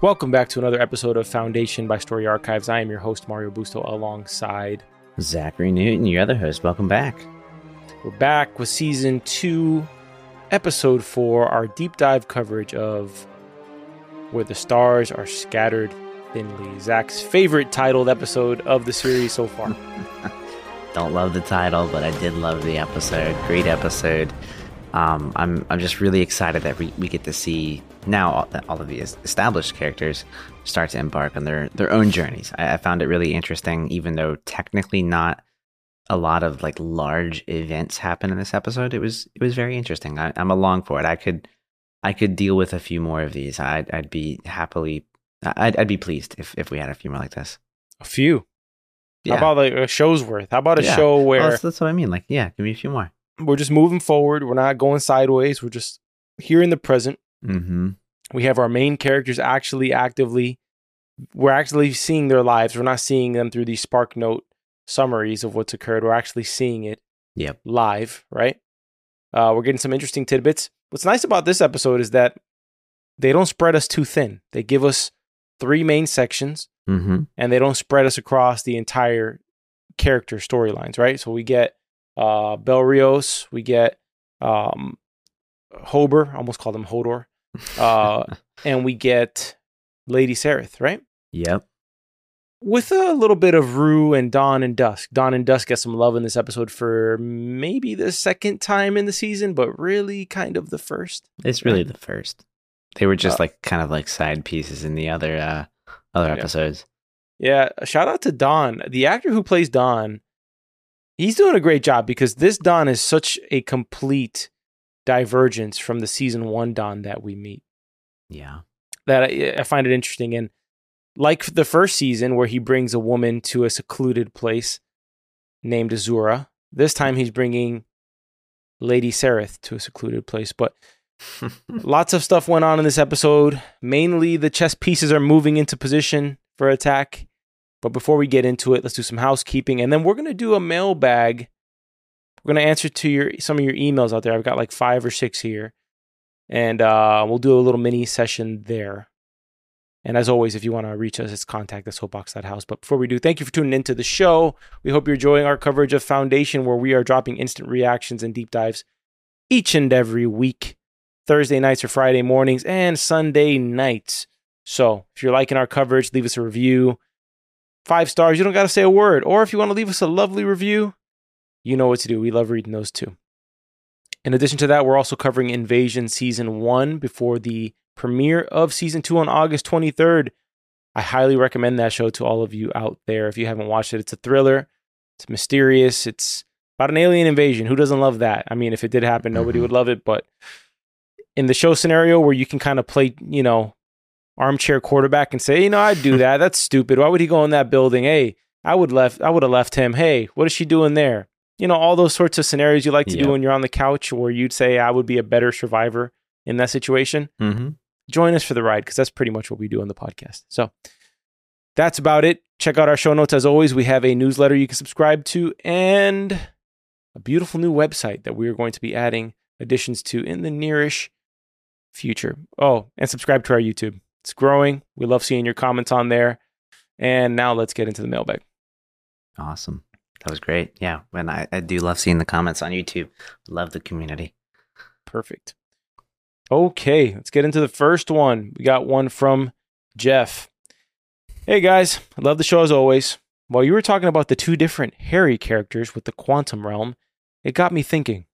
Welcome back to another episode of Foundation by Story Archives. I am your host, Mario Busto, alongside Zachary Newton, your other host. Welcome back. We're back with season two, episode four, our deep dive coverage of Where the Stars Are Scattered Thinly. Zach's favorite titled episode of the series so far. Don't love the title, but I did love the episode. Great episode. Um, I'm I'm just really excited that we, we get to see now all, all of the established characters start to embark on their their own journeys. I, I found it really interesting, even though technically not a lot of like large events happen in this episode. It was it was very interesting. I, am along for it. I could I could deal with a few more of these. I'd I'd be happily I'd I'd be pleased if if we had a few more like this. A few. Yeah. How about like a show's worth? How about a yeah. show where well, that's, that's what I mean? Like, yeah, give me a few more we're just moving forward. We're not going sideways. We're just here in the present. Mm-hmm. We have our main characters actually actively. We're actually seeing their lives. We're not seeing them through these Spark Note summaries of what's occurred. We're actually seeing it yep. live, right? Uh, we're getting some interesting tidbits. What's nice about this episode is that they don't spread us too thin. They give us three main sections, mm-hmm. and they don't spread us across the entire character storylines, right? So we get uh, Bel Riose. We get um, Hober, I almost called him Hodor. Uh, and we get Lady Sareth, right? Yep. With a little bit of Rue and Dawn and Dusk. Dawn and Dusk get some love in this episode for maybe the second time in the season, but really kind of the first. It's really the first. They were just uh, like kind of like side pieces in the other uh other episodes. Yeah, shout out to Dawn. The actor who plays Dawn he's doing a great job because this Dawn is such a complete divergence from the season one Dawn that we meet. Yeah. That I, I find it interesting. And like the first season, where he brings a woman to a secluded place named Azura, this time he's bringing Lady Sareth to a secluded place. But lots of stuff went on in this episode. Mainly, the chess pieces are moving into position for attack. But before we get into it, let's do some housekeeping, and then we're gonna do a mailbag. We're gonna answer to your some of your emails out there. I've got like five or six here, and uh, we'll do a little mini session there. And as always, if you want to reach us, it's contact us house. But before we do, thank you for tuning into the show. We hope you're enjoying our coverage of Foundation, where we are dropping instant reactions and deep dives each and every week, Thursday nights or Friday mornings, and Sunday nights. So if you're liking our coverage, leave us a review five stars, you don't got to say a word. Or if you want to leave us a lovely review, you know what to do. We love reading those too. In addition to that, we're also covering Invasion Season 1 before the premiere of Season 2 on August 23rd. I highly recommend that show to all of you out there. If you haven't watched it, it's a thriller, it's mysterious, it's about an alien invasion. Who doesn't love that? I mean, if it did happen, nobody mm-hmm. would love it. But in the show scenario where you can kind of play, you know, armchair quarterback and say, you know, I'd do that. That's stupid. Why would he go in that building? Hey, I would left. I would have left him. Hey, what is she doing there? You know, all those sorts of scenarios you like to do when you're on the couch, where you'd say I would be a better survivor in that situation. Mm-hmm. Join us for the ride because that's pretty much what we do on the podcast. So that's about it. Check out our show notes as always. We have a newsletter you can subscribe to and a beautiful new website that we are going to be adding additions to in the nearish future. Oh, and subscribe to our YouTube. It's growing. We love seeing your comments on there. And now let's get into the mailbag. Awesome. That was great. Yeah. And I, I do love seeing the comments on YouTube. Love the community. Perfect. Okay, let's get into the first one. We got one from Jeff. Hey guys, I love the show as always. While you were talking about the two different Hari characters with the quantum realm, it got me thinking.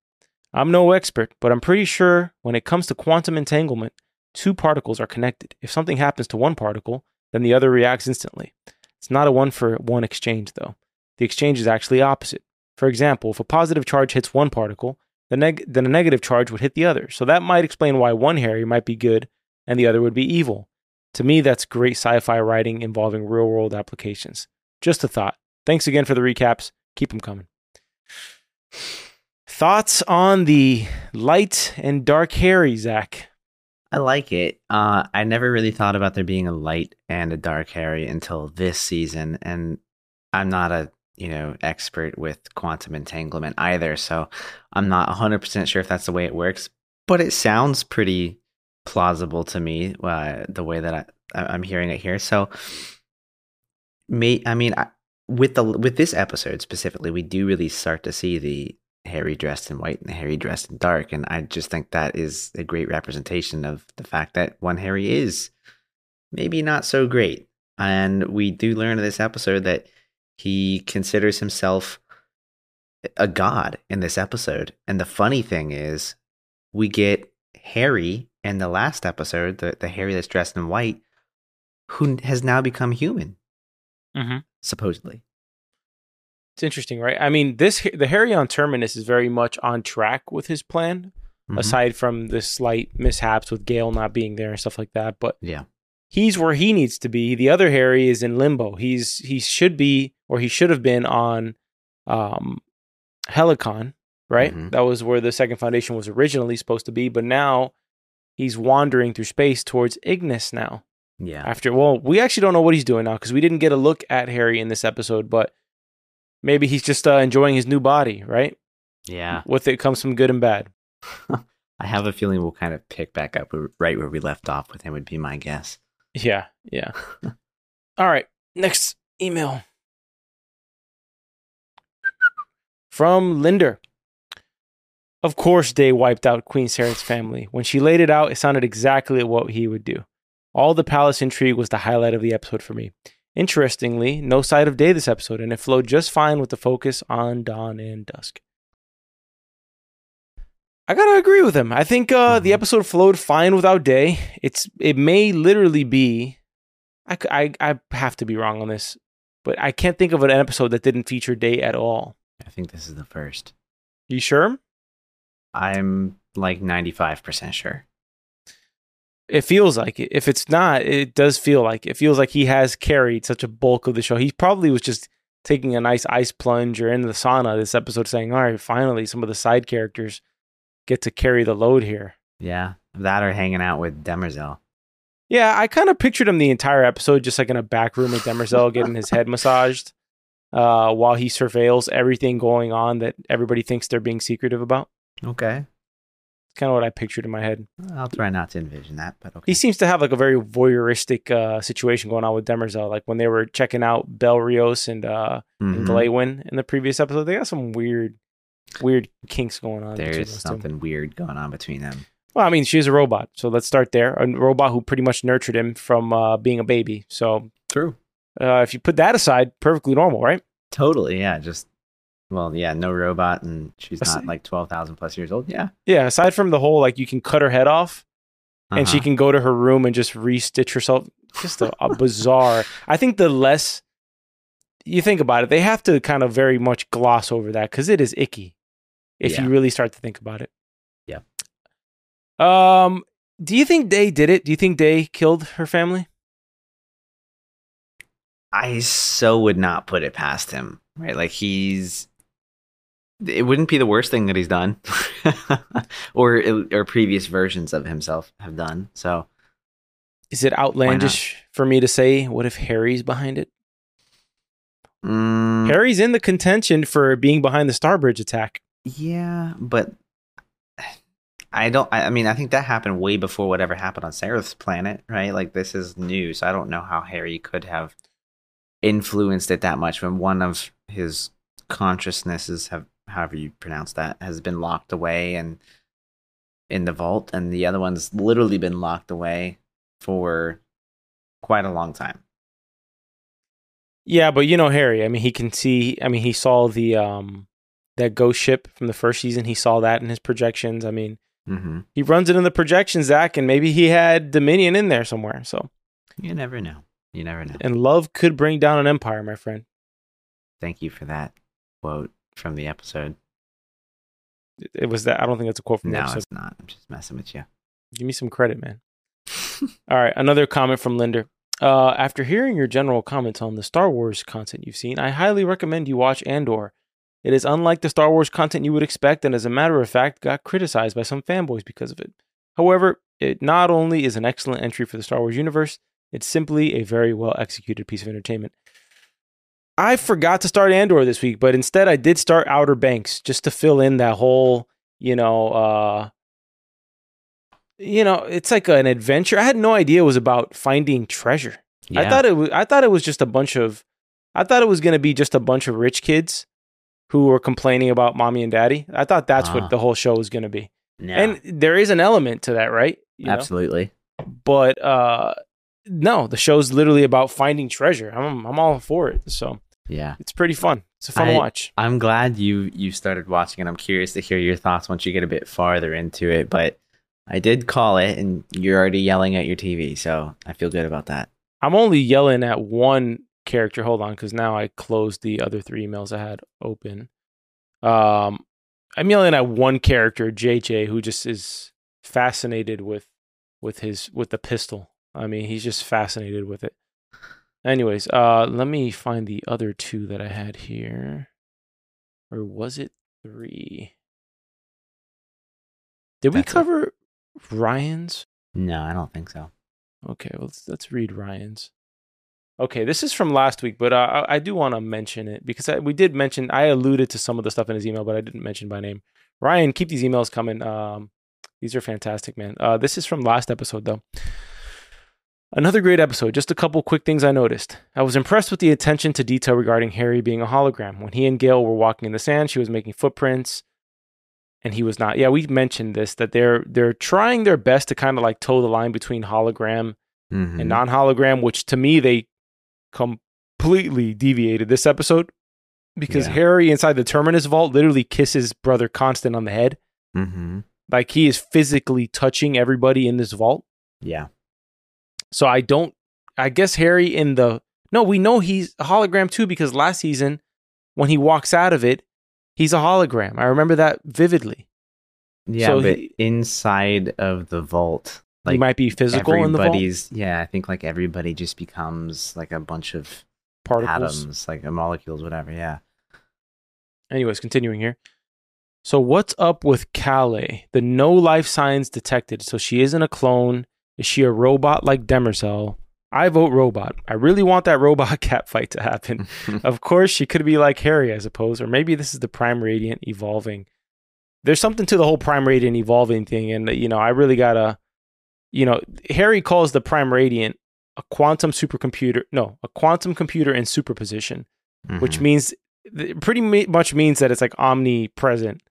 I'm no expert, but I'm pretty sure when it comes to quantum entanglement, two particles are connected. If something happens to one particle, then the other reacts instantly. It's not a one for one exchange, though. The exchange is actually opposite. For example, if a positive charge hits one particle, the neg- then a negative charge would hit the other. So that might explain why one Hari might be good and the other would be evil. To me, that's great sci fi writing involving real world applications. Just a thought. Thanks again for the recaps. Keep them coming. Thoughts on the light and dark Hari, Zach? I like it. Uh, I never really thought about there being a light and a dark Hari until this season, and I'm not a you know expert with quantum entanglement either, so I'm not 100% sure if that's the way it works. But it sounds pretty plausible to me. Uh, the way that I- I'm hearing it here. So, may I mean, I, with the with this episode specifically, we do really start to see the Hari dressed in white and Hari dressed in dark, and I just think that is a great representation of the fact that one Hari is maybe not so great. And we do learn in this episode that he considers himself a god in this episode. And the funny thing is, we get Hari in the last episode, the, the Hari that's dressed in white, who has now become human, Mm-hmm. supposedly. It's interesting, right? I mean, this the Hari on Terminus is very much on track with his plan, Mhm. aside from the slight mishaps with Gale not being there and stuff like that. But Yeah. he's where he needs to be. The other Hari is in limbo. He's he should be or he should have been on um Helicon, right? Mhm. That was where the second foundation was originally supposed to be, but now he's wandering through space towards Ignis now. Yeah. After well, we actually don't know what he's doing now because we didn't get a look at Hari in this episode, but maybe he's just uh, enjoying his new body, right? Yeah. With it comes some good and bad. I have a feeling we'll kind of pick back up right where we left off with him, would be my guess. Yeah, yeah. All right, next email from Linder. Of course, Day wiped out Queen Sarah's family. When she laid it out, it sounded exactly what he would do. All the palace intrigue was the highlight of the episode for me. Interestingly, no sight of day this episode, and it flowed just fine with the focus on dawn and dusk. I gotta agree with him. I think uh, the Mhm. episode flowed fine without day. It's it may literally be. I, I I have to be wrong on this, but I can't think of an episode that didn't feature day at all. I think this is the first. You sure? I'm like 95% sure. It feels like it. If it's not, it does feel like it. it feels like he has carried such a bulk of the show. He probably was just taking a nice ice plunge or in the sauna this episode, saying, "All right, finally, some of the side characters get to carry the load here." Yeah. That or hanging out with Demerzel. Yeah, I kind of pictured him the entire episode just like in a back room with Demerzel getting his head massaged uh, while he surveils everything going on that everybody thinks they're being secretive about. Okay. It's kind of what I pictured in my head. I'll try not to envision that, but okay. He seems to have like a very voyeuristic uh, situation going on with Demerzel. Like when they were checking out Bel Riose and, uh, and Mhm. Glawen in the previous episode, they got some weird, weird kinks going on. There's those two. something weird going on between them. Well, I mean, she's a robot, so let's start there. A robot who pretty much nurtured him from uh, being a baby. So True. uh, if you put that aside, perfectly normal, right? Totally. Yeah. Just, well, yeah, no robot and she's not like 12,000 plus years old. Yeah. Yeah. Aside from the whole like you can cut her head off and she Uh-huh. can go to her room and just restitch herself. Just a, a bizarre. I think the less you think about it, they have to kind of very much gloss over that because it is icky if Yeah. you really start to think about it. Yeah. Um. Do you think Day did it? Do you think Day killed her family? I so would not put it past him, right? Like he's, it wouldn't be the worst thing that he's done, or or previous versions of himself have done. So Is it outlandish for me to say? What if Hari's behind it? mm, Hari's in the contention for being behind the Starbridge attack. yeah, but I don't. I, I mean, I think that happened way before whatever happened on Sareth's planet, right? Like this is new, so I don't know how Hari could have influenced it that much when one of his consciousnesses have however you pronounce that has been locked away and in the vault and the other one's literally been locked away for quite a long time Yeah, but you know Hari. I mean, he can see. I mean, he saw the um that ghost ship from the first season. He saw that in his projections. I mean, mm-hmm. he runs it in the projections, Zach, and maybe he had Dominion in there somewhere. So, you never know you never know and love could bring down an empire, my friend. thank you for that quote from the episode It- It was that. I don't think that's a quote from the no episode. it's not i'm just messing with you Give me some credit, man. All right, another comment from Linder. Uh, after hearing your general comments on the Star Wars content you've seen, I highly recommend you watch Andor. It is unlike the Star Wars content you would expect, and as a matter of fact, got criticized by some fanboys because of it. However, it not only is an excellent entry for the Star Wars universe, it's simply a very well executed piece of entertainment. I forgot to start Andor this week, but instead I did start Outer Banks just to fill in that whole, you know, uh, you know, it's like an adventure. I had no idea it was about finding treasure. I thought it was I thought it was just a bunch of I thought it was going to be just a bunch of rich kids who were complaining about mommy and daddy. I thought that's Ah. what the whole show was going to be. And there is an element to that, right? You know? absolutely. But uh no, the show's literally about finding treasure. I'm I'm all for it. So, Yeah. it's pretty fun. It's a fun I- watch. I'm glad you you started watching and I'm curious to hear your thoughts once you get a bit farther into it, but I did call it and you're already yelling at your TV, so I feel good about that. I'm only yelling at one character. Hold on, because now I closed the other three emails I had open. Um, I'm yelling at one character, JJ, who just is fascinated with with his with the pistol. I mean, he's just fascinated with it. Anyways, uh, let me find the other two that I had here, or was it three? Did we That's it. cover Ryan's? No, I don't think so. Okay, well, let's let's read Ryan's. Okay, this is from last week, but uh, I, I do want to mention it because I, we did mention I alluded to some of the stuff in his email, but I didn't mention by name. Ryan, keep these emails coming. Um, these are fantastic, man. Uh, this is from last episode though. Another great episode. Just a couple quick things I noticed. I was impressed with the attention to detail regarding Hari being a hologram. When he and Gale were walking in the sand, she was making footprints, and he was not. Yeah, we mentioned this that they're they're trying their best to kind of like toe the line between hologram Mhm. and non hologram, which to me they completely deviated this episode because Yeah. Hari inside the Terminus vault literally kisses brother Constant on the head. Mhm. Like he is physically touching everybody in this vault. Yeah. So I don't I guess Hari in the No, we know he's a hologram too because last season when he walks out of it, he's a hologram. I remember that vividly. Yeah, So but he- inside of the vault, like he might be physical in the vault everybody's yeah, I think like everybody just becomes like a bunch of particles. atoms, like molecules, whatever. Yeah. Anyways, continuing here. So what's up with Calais? The no life signs detected. So she isn't a clone. Is she a robot like Demerzel? I vote robot. I really want that robot cat fight to happen. of course, she could be like Hari, I suppose, or maybe this is the Prime Radiant evolving. There's something to the whole Prime Radiant evolving thing, and you know, I really gotta, you know, Hari calls the Prime Radiant a quantum supercomputer. No, a quantum computer in superposition which Mhm. means pretty much means that it's like omnipresent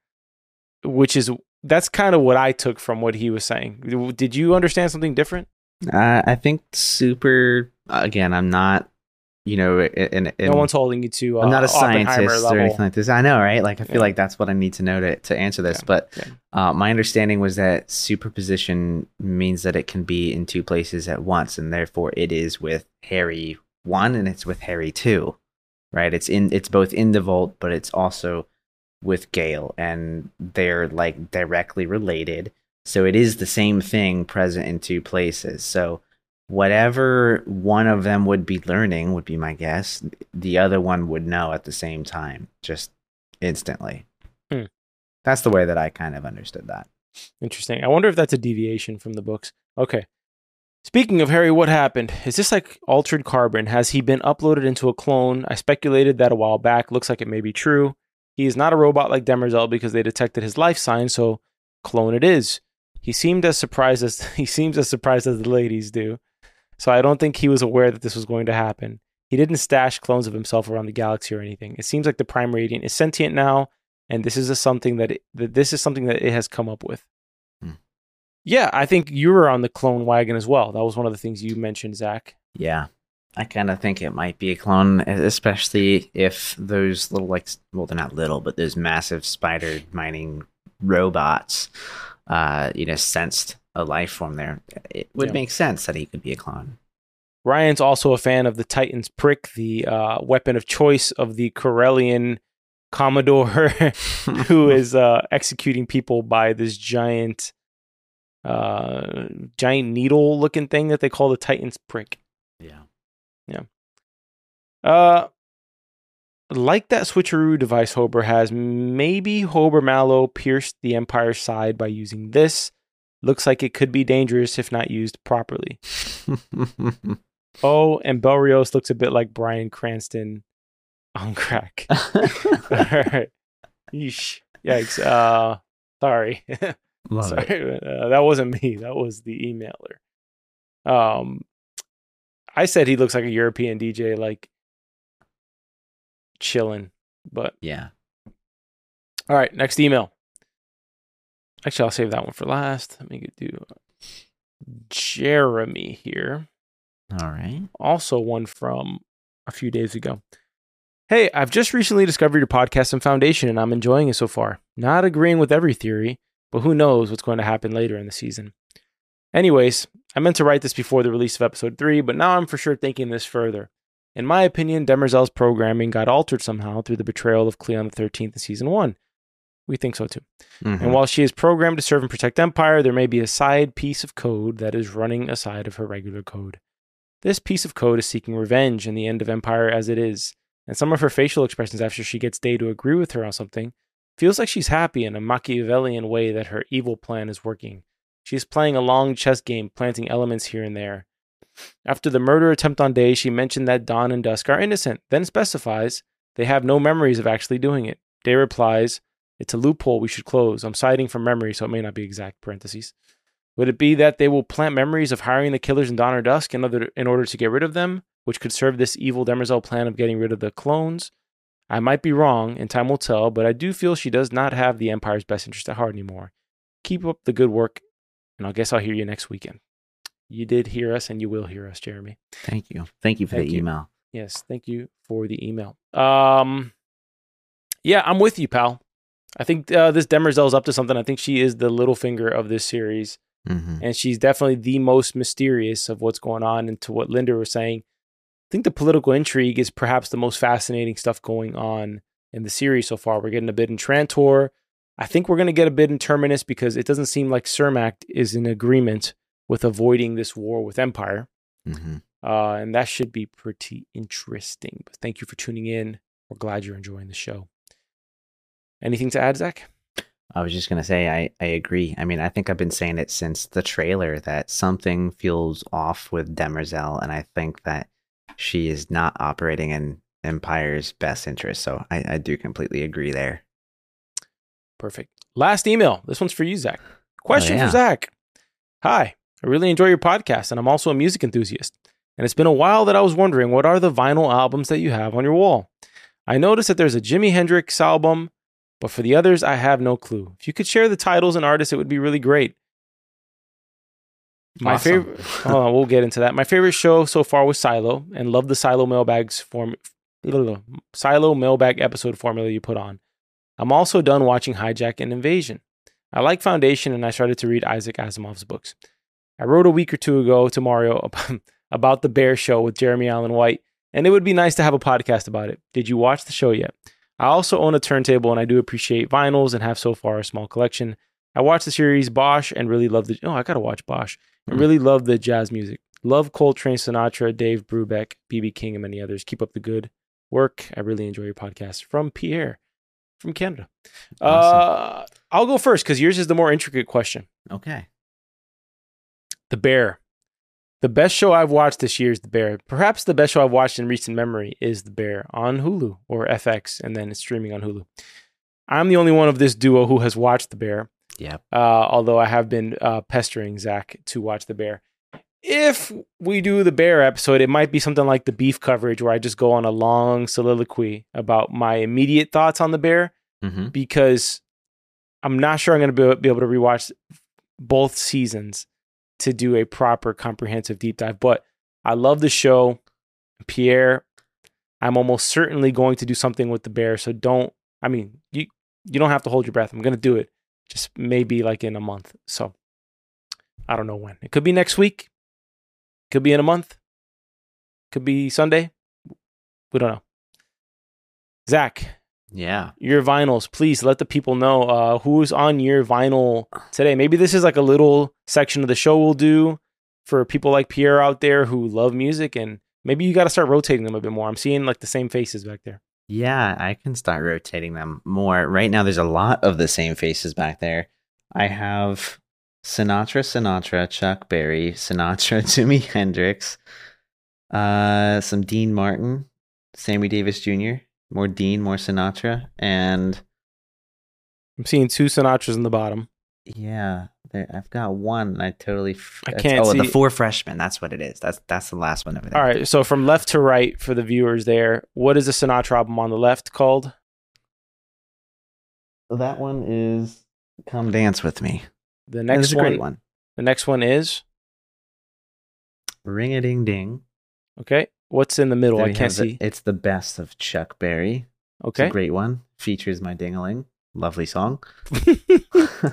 which is that's kind of what i took from what he was saying did you understand something different Uh, I think super. Again, I'm not. You know, in, in, no one's holding you to uh, I'm not a scientist or anything like this. I know, right? Like, I feel Yeah. like that's what I need to know to, to answer this. Yeah, But yeah. uh, my understanding was that superposition means that it can be in two places at once, and therefore it is with Hari one and it's with Hari two, right? It's in it's both in the vault, but it's also with Gale, and they're like directly related. So it is the same thing present in two places. So whatever one of them would be learning would be my guess. The other one would know at the same time just instantly. Hmm. that's the way that i kind of understood that. Interesting. I wonder if that's a deviation from the books. Okay. Speaking of hari what happened? Is this like altered carbon? Has he been uploaded into a clone? I speculated that a while back. Looks like it may be true he is not a robot like demerzel because they detected his life sign so clone it is. He seemed as surprised as he seems as surprised as the ladies do. So i don't think he was aware that this was going to happen. He didn't stash clones of himself around the galaxy or anything. It seems like the prime radiant is sentient now and this is a something that, it, that this is something that it has come up with. Hmm. yeah i think you were on the clone wagon as well. That was one of the things you mentioned zach. Yeah i kind of think it might be a clone especially if those little like well they're not little but those massive spider mining robots uh you know sensed a life form there it would Yeah. make sense that he could be a clone Ryan's also a fan of the Titan's prick, the uh, weapon of choice of the Korellian Commodore, who is uh, executing people by this giant, uh, giant needle-looking thing that they call the Titan's prick. yeah Uh, like that switcheroo device Hober has, maybe Hober Mallow pierced the Empire's side by using this. Looks like it could be dangerous if not used properly. Oh, and Bel Riose looks a bit like Bryan Cranston on crack. All right. Yeesh. Yikes. Uh, sorry. Sorry, uh, that wasn't me. That was the emailer. Um, I said he looks like a European DJ, like chilling. But Yeah. all right, next email. Actually, I'll save that one for last. Let me do Jeremy here. All right. Also, one from a few days ago. Hey, I've just recently discovered your podcast and foundation, and I'm enjoying it so far. Not agreeing with every theory, but who knows what's going to happen later in the season. Anyways, I meant to write this before the release of episode 3, but now I'm for sure thinking this further. In my opinion, Demerzel's programming got altered somehow through the betrayal of Cleon the 13th in season 1. We think so too. Mhm. And while she is programmed to serve and protect Empire, there may be a side piece of code that is running aside of her regular code. This piece of code is seeking revenge in the end of Empire as it is, and some of her facial expressions after she gets Day to agree with her on something feels like she's happy in a Machiavellian way that her evil plan is working. She's playing a long chess game, planting elements here and there. After the murder attempt on Day, she mentioned that Dawn and Dusk are innocent, then specifies they have no memories of actually doing it. Day replies, It's a loophole we should close. I'm citing from memory, so it may not be exact parentheses. Would it be that they will plant memories of hiring the killers in Dawn or Dusk in order, in order to get rid of them, which could serve this evil Demerzel plan of getting rid of the clones? I might be wrong, and time will tell, but I do feel she does not have the Empire's best interest at heart anymore. Keep up the good work, and I guess I'll hear you next weekend. You did hear us, and you will hear us, Jeremy. Thank you. Thank you for Thank the you. email. Yes, thank you for the email. Um, yeah, I'm with you, pal. I think uh, this Demerzel's up to something. I think she is the Littlefinger of this series, hmm and she's definitely the most mysterious of what's going on. And to what Linda was saying, I think the political intrigue is perhaps the most fascinating stuff going on in the series so far. We're getting a bit in Trantor. I think we're going to get a bit in Terminus because it doesn't seem like Sermak is in agreement with avoiding this war with Empire. hmm Uh, and that should be pretty interesting. But thank you for tuning in. We're glad you're enjoying the show. Anything to add, Zach? I was just gonna say I, I agree. I mean, I think I've been saying it since the trailer that something feels off with Demerzel, and I think that she is not operating in Empire's best interest. So I, I do completely agree there. Perfect. Last email. This one's for you, Zach. Question yeah. for Zach. Hi, I really enjoy your podcast, and I'm also a music enthusiast. And it's been a while that I was wondering what are the vinyl albums that you have on your wall? I noticed that there's a Jimi Hendrix album, but for the others, I have no clue. If you could share the titles and artists, it would be really great. My Awesome. favorite. on, we'll get into that. My favorite show so far was Silo, and love the Silo mailbags form. Silo mailbag episode formula you put on. I'm also done watching Hijack and Invasion. I like Foundation, and I started to read Isaac Asimov's books. I wrote a week or two ago to Mario about the Bear Show with Jeremy Allen White, and it would be nice to have a podcast about it. Did you watch the show yet? I also own a turntable, and I do appreciate vinyls and have so far a small collection. I watched the series Bosch and really love the. Oh, I gotta watch Bosch. I Mm. really love the jazz music. Love Coltrane, Sinatra, Dave Brubeck, BB King, and many others. Keep up the good work. I really enjoy your podcast. From Pierre, from Canada. Awesome. Uh, I'll go first because yours is the more intricate question. Okay. The Bear. The best show I've watched this year is The Bear. Perhaps the best show I've watched in recent memory is The Bear on Hulu or FX, and then it's streaming on Hulu. I'm the only one of this duo who has watched The Bear, Yeah. uh, although I have been uh, pestering Zach to watch The Bear. If we do the Bear episode, it might be something like the beef coverage where I just go on a long soliloquy about my immediate thoughts on The Bear hmm because I'm not sure I'm going to be, be able to rewatch both seasons to do a proper comprehensive deep dive. But I love the show. Pierre, I'm almost certainly going to do something with the bear. So don't, I mean, you, you don't have to hold your breath. I'm going to do it just maybe like in a month. So I don't know when. It could be next week. Could be in a month. Could be Sunday. We don't know. Zach, Yeah. your vinyls. Please let the people know uh, who's on your vinyl today. Maybe this is like a little section of the show we'll do for people like Pierre out there who love music, and maybe you got to start rotating them a bit more. I'm seeing like the same faces back there. Yeah, I can start rotating them more. Right now, there's a lot of the same faces back there. I have Sinatra, Sinatra, Chuck Berry, Sinatra, Jimi Hendrix, uh, some Dean Martin, Sammy Davis Jr., more Dean, more Sinatra, and I'm seeing two Sinatras in the bottom. Yeah, there, I've got one. I totally. f- I can't Oh, the four freshmen. That's what it is. That's that's the last one over there. All right, so from left to right for the viewers there, what is the Sinatra album on the left called? That one is "Come Dance with Me." The next it's one, one. The next one is Ring a ding ding. okay. What's in the middle? I can't the- see. it's the best of Chuck Berry. It's Okay. a great one. Features my dingaling. Lovely song. uh,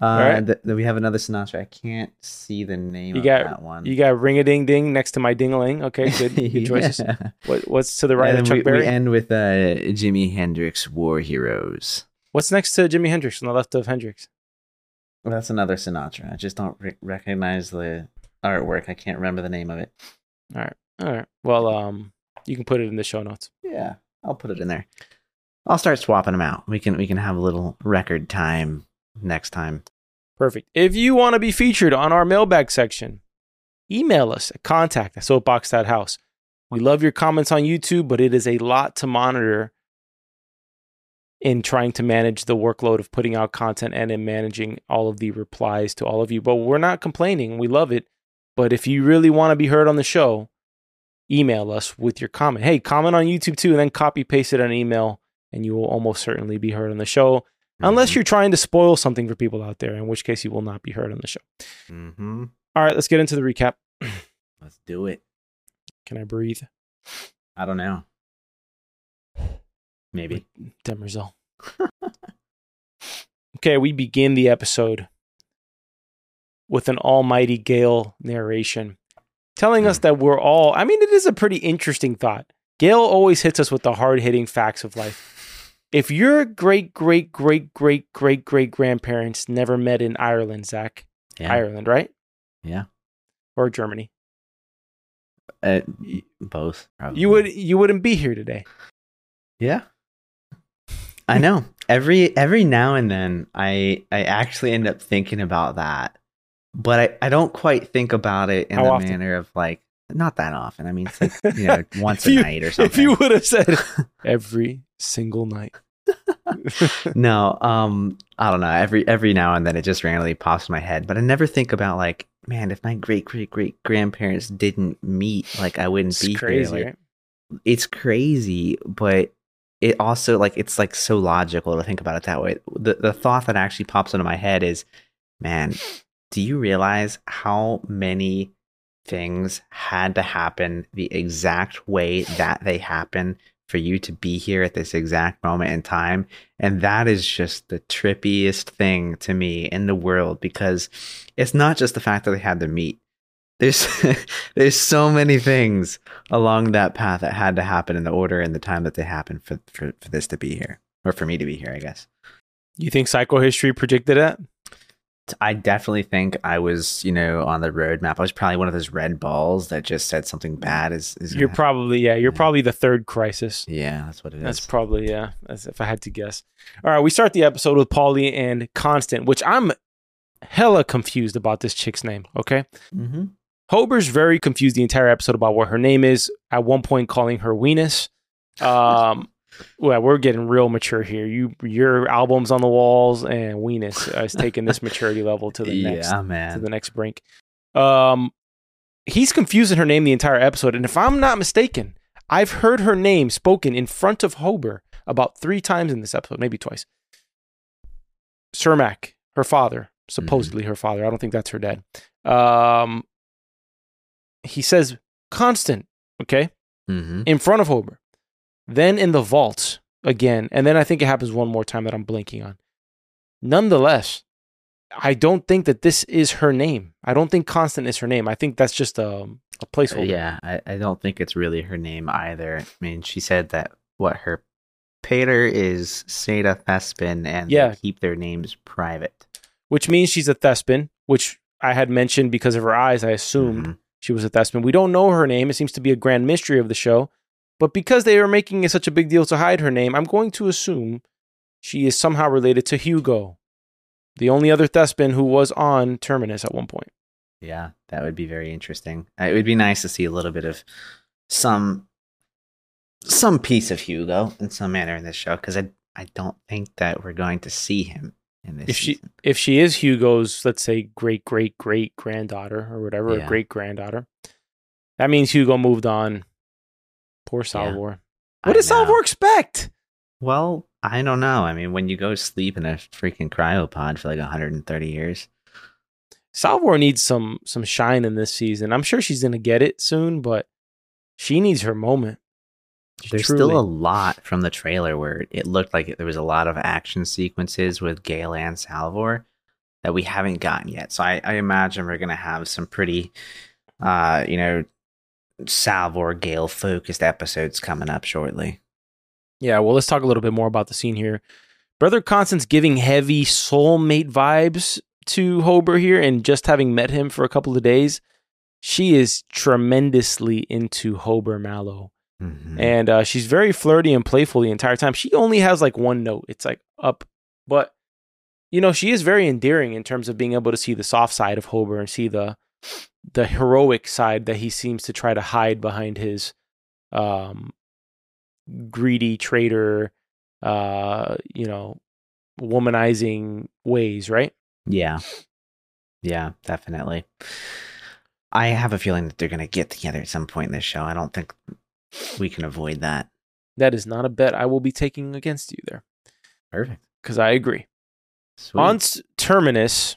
right. th- then we have another Sinatra. I can't see the name You of got- that one. you got ring a ding ding next to my dingling. Okay, good, good choices. Yeah. What, what's to the right And of Chuck we, Berry? we end with uh, Jimi Hendrix War Heroes. What's next to Jimi Hendrix on the left of Hendrix? Well, that's another Sinatra. I just don't re- recognize the artwork. I can't remember the name of it. All right, all right. Well, um, you can put it in the show notes. Yeah, I'll put it in there. I'll start swapping them out. We can we can have a little record time next time. Perfect. If you want to be featured on our mailbag section, email us at contact at soapbox.house. We love your comments on YouTube, but it is a lot to monitor in trying to manage the workload of putting out content and in managing all of the replies to all of you. But we're not complaining. We love it. But if you really want to be heard on the show, email us with your comment. Hey, comment on YouTube too, and then copy paste it on email, and you will almost certainly be heard on the show. Unless you're trying to spoil something for people out there, in which case you will not be heard on the show. Mm-hmm. All right, let's get into the recap. Let's do it. Can I breathe? I don't know. Maybe. Demerzel. okay, we begin the episode with an almighty Gale narration telling us that we're all, I mean, it is a pretty interesting thought. Gale always hits us with the hard hitting facts of life. If your great, great, great, great, great, great grandparents never met in Ireland, Zach, Yeah. Ireland, right? Yeah. Or Germany, Uh, both. Probably. you would you wouldn't be here today. Yeah. I know. Every every now and then I I actually end up thinking about that. But I, I don't quite think about it in How the often? manner of like not that often. I mean it's like you know, once If a you- night or something. If you would have said every single night. no, um, I don't know. Every every now and then it just randomly pops in my head, but I never think about like, man, if my great great great grandparents didn't meet, like I wouldn't It's be crazy, here. Like, right? it's crazy, but it also like it's like so logical to think about it that way. The the thought that actually pops into my head is, man, do you realize how many things had to happen the exact way that they happen for you to be here at this exact moment in time? And that is just the trippiest thing to me in the world because it's not just the fact that they had to meet. There's there's so many things along that path that had to happen in the order and the time that they happened for, for, for this to be here. Or for me to be here, I guess. You think psychohistory predicted it I definitely think I was, you know, on the roadmap. I was probably one of those red balls that just said something bad is, is You're probably yeah. You're Yeah. probably the third crisis. Yeah, that's what it is. That's probably yeah. That's if I had to guess. All right, we start the episode with Poly and Constant, which I'm hella confused about this chick's name. Okay, mm-hmm. Hober's very confused the entire episode about what her name is. At one point, calling her Weenus. Um, well, we're getting real mature here. You your albums on the walls and Weenus is taking this maturity level to the next Yeah, to the next brink. Um, he's confusing her name the entire episode, and if I'm not mistaken, I've heard her name spoken in front of Hober about three times in this episode, maybe twice. Sermak, her father, supposedly her father. I don't think that's her dad. Um, he says constant, okay, Mm-hmm. in front of Hober. Then in the vault again, and then I think it happens one more time that I'm blinking on. Nonetheless, I don't think that this is her name. I don't think Constant is her name. I think that's just a, a placeholder. Yeah, I, I don't think it's really her name either. I mean, she said that what her pater is Seda Thespin and Yeah. they keep their names private. Which means she's a Thespin, which I had mentioned because of her eyes. I assumed Mhm. She was a thespian. We don't know her name. It seems to be a grand mystery of the show. But because they are making such a big deal to hide her name, I'm going to assume she is somehow related to Hugo, the only other thespian who was on Terminus at one point. Yeah, that would be very interesting. Uh, It would be nice to see a little bit of some some piece of Hugo in some manner in this show because I I don't think that we're going to see him. If she season. if she is Hugo's, let's say great great great granddaughter or whatever, or Yeah. great granddaughter, that means Hugo moved on. Poor Salvor. I What does know. Salvor expect? Well, I don't know. I mean, when you go sleep in a freaking cryopod for like 130 years, Salvor needs some some shine in this season. I'm sure she's gonna get it soon, but she needs her moment. There's Truly. still a lot from the trailer where it looked like there was a lot of action sequences with Gale and Salvor that we haven't gotten yet. So I, I imagine we're gonna have some pretty, uh, you know, Salvor Gale focused episodes coming up shortly. Yeah, well, let's talk a little bit more about the scene here. Brother Constance giving heavy soulmate vibes to Hober here, and just having met him for a couple of days, she is tremendously into Hober Mallow. Mhm. And uh, she's very flirty and playful the entire time. She only has like one note, it's like up. But, you know, she is very endearing in terms of being able to see the soft side of Hober and see the the heroic side that he seems to try to hide behind his um greedy trader uh you know womanizing ways right Yeah. Yeah, definitely. I have a feeling that they're going to get together at some point in this show. I don't think we can avoid that. that is not a bet i will be taking against you there Perfect. because i agree Sweet. on terminus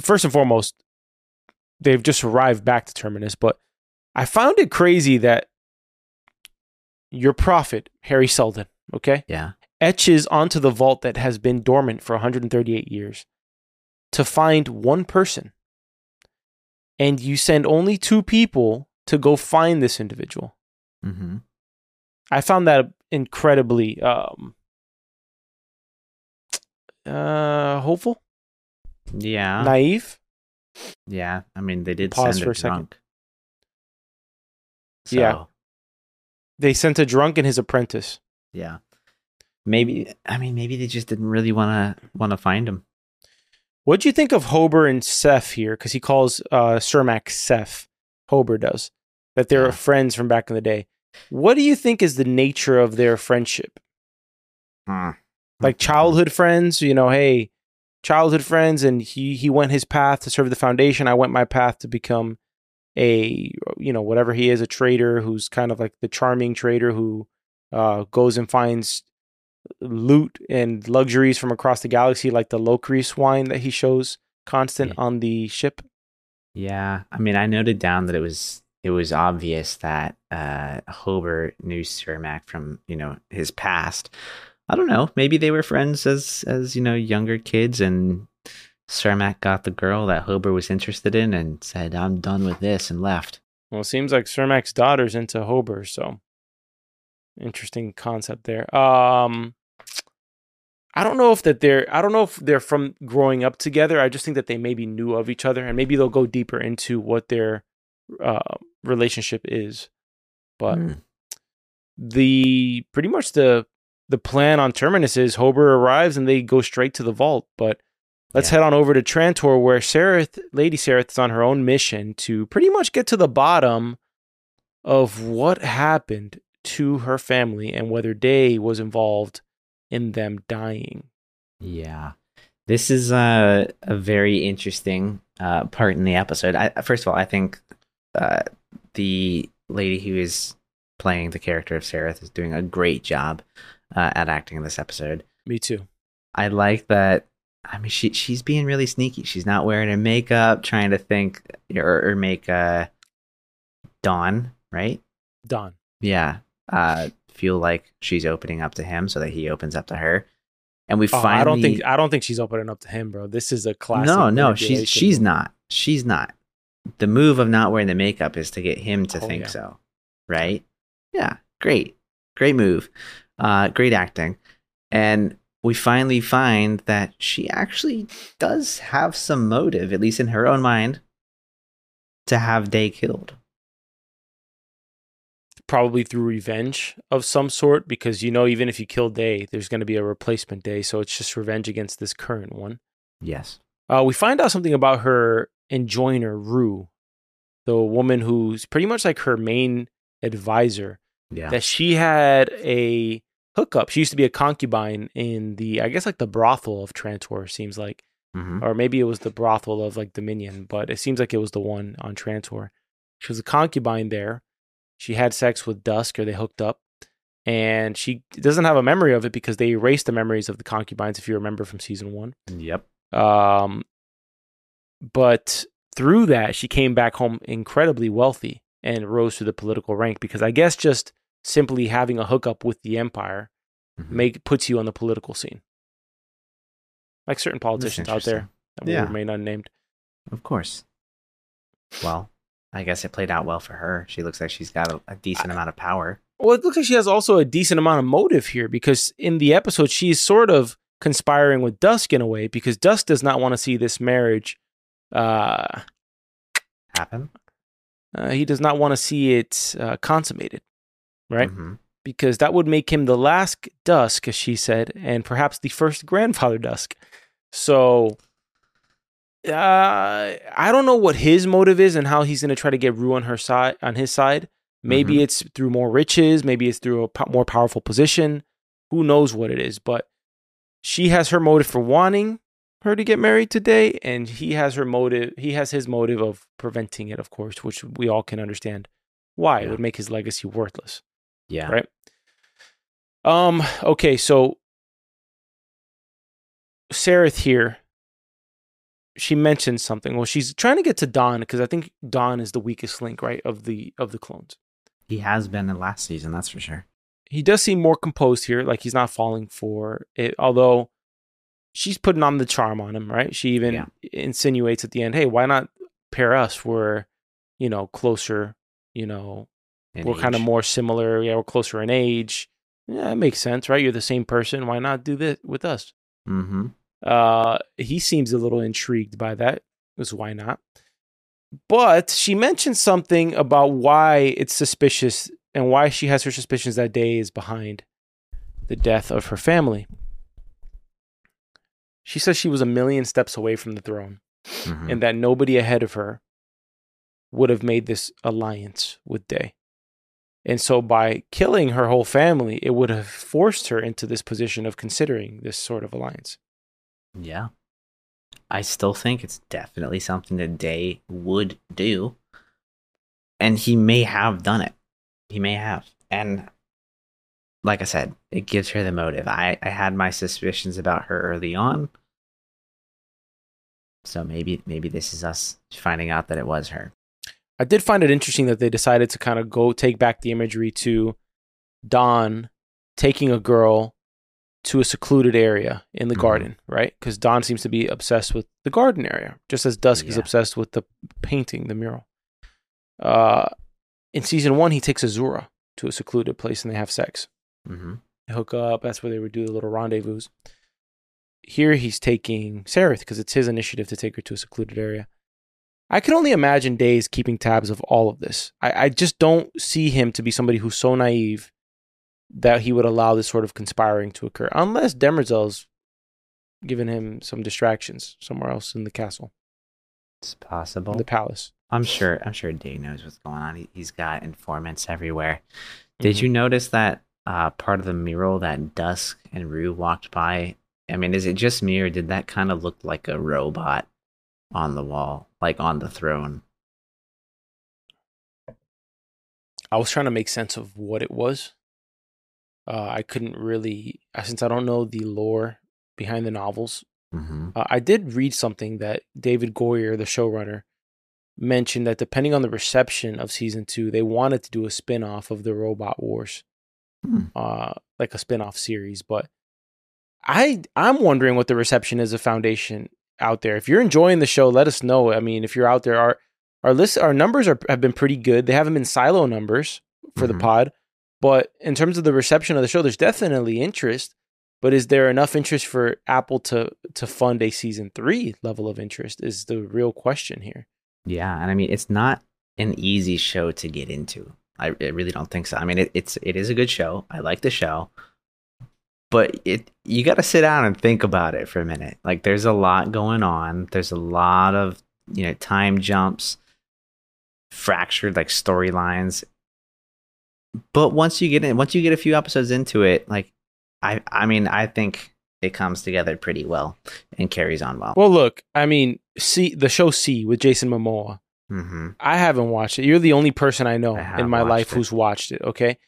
first and foremost they've just arrived back to terminus but i found it crazy that your prophet hari seldon okay yeah. etches onto the vault that has been dormant for 138 years to find one person. And you send only two people to go find this individual. hmm I found that incredibly um, uh, hopeful, Yeah. naive. Yeah. I mean, they did Pause send for a a second. drunk. Yeah. They sent a drunk and his apprentice. Yeah. Maybe I mean maybe they just didn't really want to want to find him. What'd you think of Hober and Seth here? Because he calls uh, Sermak Seth. Hober does. That they're Yeah. friends from back in the day. What do you think is the nature of their friendship? Hmm. like childhood friends you know hey childhood friends and he he went his path to serve the foundation i went my path to become a you know whatever he is a trader who's kind of like the charming trader who uh goes and finds loot and luxuries from across the galaxy like the Locrease wine that he shows constant Yeah. on the ship Yeah, I mean, I noted down that it was it was obvious that uh, Hober knew Sermak from you know his past. I don't know. Maybe they were friends as as you know younger kids, and Sermak got the girl that Hober was interested in, and said, "I'm done with this," and left. well it seems like Sermak's daughter's into Hober so interesting concept there um I don't know if that they're I don't know if they're from growing up together. I just think that they maybe knew of each other and maybe they'll go deeper into what their uh, relationship is. But Hmm. the pretty much the the plan on Terminus is Hober arrives and they go straight to the vault. But let's Yeah. head on over to Trantor where Sareth, Lady Sareth is on her own mission to pretty much get to the bottom of what happened to her family and whether Day was involved in them dying. Yeah. This is a, a very interesting uh, part in the episode. I, first of all, I think uh, the lady who is playing the character of Sareth is doing a great job uh, at acting in this episode. Me too. I like that. I mean, she she's being really sneaky. She's not wearing her makeup, trying to think or, or make uh, Dawn right. Dawn. Yeah, uh, feel like she's opening up to him so that he opens up to her. And we Oh, finally. I don't think I don't think she's opening up to him, bro. This is a classic. no, no, she's she's not. She's not. The move of not wearing the makeup is to get him to Oh, think yeah. so, right? Yeah, great, great move, uh, great acting, and we finally find that she actually does have some motive, at least in her own mind, to have Day killed. Probably through revenge of some sort because you know even if you kill Day, there's going to be a replacement Day, so it's just revenge against this current one. Yes. Uh, we find out something about her enjoiner Rue, the woman who's pretty much like her main advisor. Yeah. That she had a hookup. She used to be a concubine in the, I guess, like the brothel of Trantor. Seems like, hmm or maybe it was the brothel of like Dominion, but it seems like it was the one on Trantor. She was a concubine there. She had sex with Dusk, or they hooked up, and she doesn't have a memory of it because they erased the memories of the concubines, if you remember from season one. Yep. Um, but through that, she came back home incredibly wealthy and rose to the political rank because I guess just simply having a hookup with the empire Mhm. make puts you on the political scene, like certain politicians out there that will Yeah. remain unnamed. Of course. Well, I guess it played out well for her. She looks like she's got a, a decent amount of power. Well, it looks like she has also a decent amount of motive here because in the episode, she's sort of conspiring with Dusk in a way because Dusk does not want to see this marriage. Uh, Happen. uh, he does not want to see it uh, consummated, right? Mm-hmm. Because that would make him the last Dusk, as she said, and perhaps the first grandfather Dusk. So, uh, I don't know what his motive is and how he's going to try to get Rue on her side, on his side. Maybe Mhm. it's through more riches. Maybe it's through a po- more powerful position. Who knows what it is? But she has her motive for wanting her to get married today, and he has her motive. He has his motive of preventing it, of course, which we all can understand why it would make his legacy worthless. Yeah. Right. Um. Okay. So Sareth here. She mentioned something. Well, she's trying to get to Dawn because I think Dawn is the weakest link, right, of the of the clones. He has been in last season, that's for sure. He does seem more composed here, like he's not falling for it. Although she's putting on the charm on him, right? She even Yeah. insinuates at the end, "Hey, why not pair us? We're, you know, closer. You know, in we're kind of more similar. Yeah, we're closer in age. Yeah, it makes sense, right? You're the same person. Why not do this with us? Mhm. Uh, he seems a little intrigued by that. Because why not? But she mentioned something about why it's suspicious and why she has her suspicions that Day is behind the death of her family. She says she was a million steps away from the throne Mhm. and that nobody ahead of her would have made this alliance with Day. And so by killing her whole family, it would have forced her into this position of considering this sort of alliance. Yeah. I still think it's definitely something that Day would do. And he may have done it. He may have. And like I said, it gives her the motive. I, I had my suspicions about her early on. So maybe maybe this is us finding out that it was her. I did find it interesting that they decided to kind of go take back the imagery to Dawn taking a girl to a secluded area in the Mhm. garden, right? Because Dawn seems to be obsessed with the garden area, just as Dusk is obsessed with the painting, the mural. Uh, in season one, he takes Azura to a secluded place and they have sex. Mm-hmm. They hook up. That's where they would do the little rendezvous. Here he's taking Sareth because it's his initiative to take her to a secluded area. I can only imagine Days keeping tabs of all of this. I, I just don't see him to be somebody who's so naive that he would allow this sort of conspiring to occur, unless Demerzel's given him some distractions somewhere else in the castle, It's possible. the palace. I'm sure. I'm sure Day knows what's going on. He, he's got informants everywhere. Did Mhm. you notice that uh, part of the mural that Dusk and Rue walked by? I mean, is it just me, or did that kind of look like a robot on the wall, like on the throne? I was trying to make sense of what it was. Uh, I couldn't really, uh, since I don't know the lore behind the novels. Mm-hmm. Uh, I did read something that David Goyer, the showrunner, mentioned that depending on the reception of season two, they wanted to do a spin off of the Robot Wars, Hmm. uh, like a spin off series. But I, I'm wondering what the reception is of Foundation out there. If you're enjoying the show, let us know. I mean, if you're out there, our our list, our numbers are have been pretty good. They haven't been silo numbers for Mhm. the pod, but in terms of the reception of the show, there's definitely interest. But is there enough interest for Apple to to fund a season three level of interest? Is the real question here. Yeah, and I mean, it's not an easy show to get into. I, I really don't think so. I mean, it, it's it is a good show. I like the show, but it you got to sit down and think about it for a minute. Like, there's a lot going on. There's a lot of you know time jumps, fractured like storylines. But once you get in, once you get a few episodes into it, like I I mean I think it comes together pretty well and carries on well. Well, look, I mean, see the show See with Jason Momoa. hmm I haven't watched it. You're the only person I know I in my life it. who's watched it. Okay,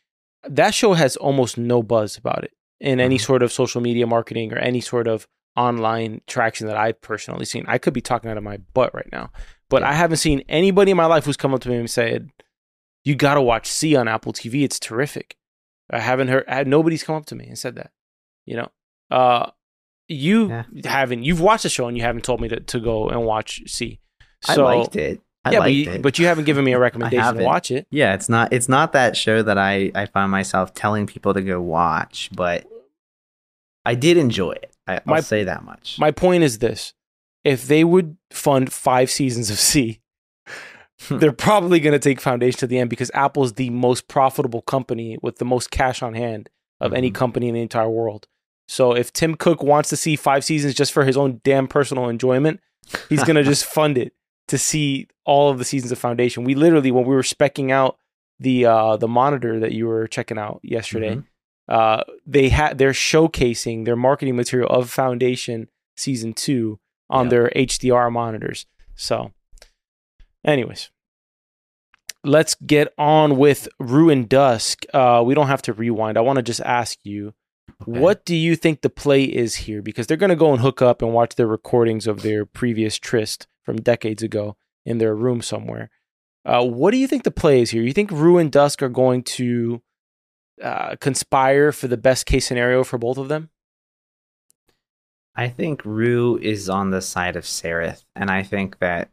that show has almost no buzz about it in any Mhm. sort of social media marketing or any sort of online traction that I've personally seen. I could be talking out of my butt right now, but Yeah. I haven't seen anybody in my life who's come up to me and said, "You got to watch See on Apple TV. It's terrific." I haven't heard. I, nobody's come up to me and said that. You know, uh, you Yeah. haven't. You've watched the show and you haven't told me to, to go and watch See. I So, liked it. I yeah, but liked you, it. but you haven't given me a recommendation to watch it. yeah, it's not it's not that show that I I find myself telling people to go watch, but I did enjoy it. I, I'll say that much. My point is this: if they would fund five seasons of See, they're probably going to take Foundation to the end because Apple is the most profitable company with the most cash on hand of any Mhm. company in the entire world. So if Tim Cook wants to see five seasons just for his own damn personal enjoyment, he's going to just fund it to see all of the seasons of Foundation. We literally, when we were specking out the uh, the monitor that you were checking out yesterday, Mhm. uh, they had they're showcasing their marketing material of Foundation season two on Yep. their HDR monitors. So, anyways, let's get on with Ruin Dusk. Uh, we don't have to rewind. I want to just ask you, Okay. what do you think the play is here? Because they're going to go and hook up and watch their recordings of their previous tryst from decades ago in their room somewhere. Uh, what do you think the play is here? You think Rue and Dusk are going to uh, conspire for the best case scenario for both of them? I think Rue is on the side of Sareth, and I think that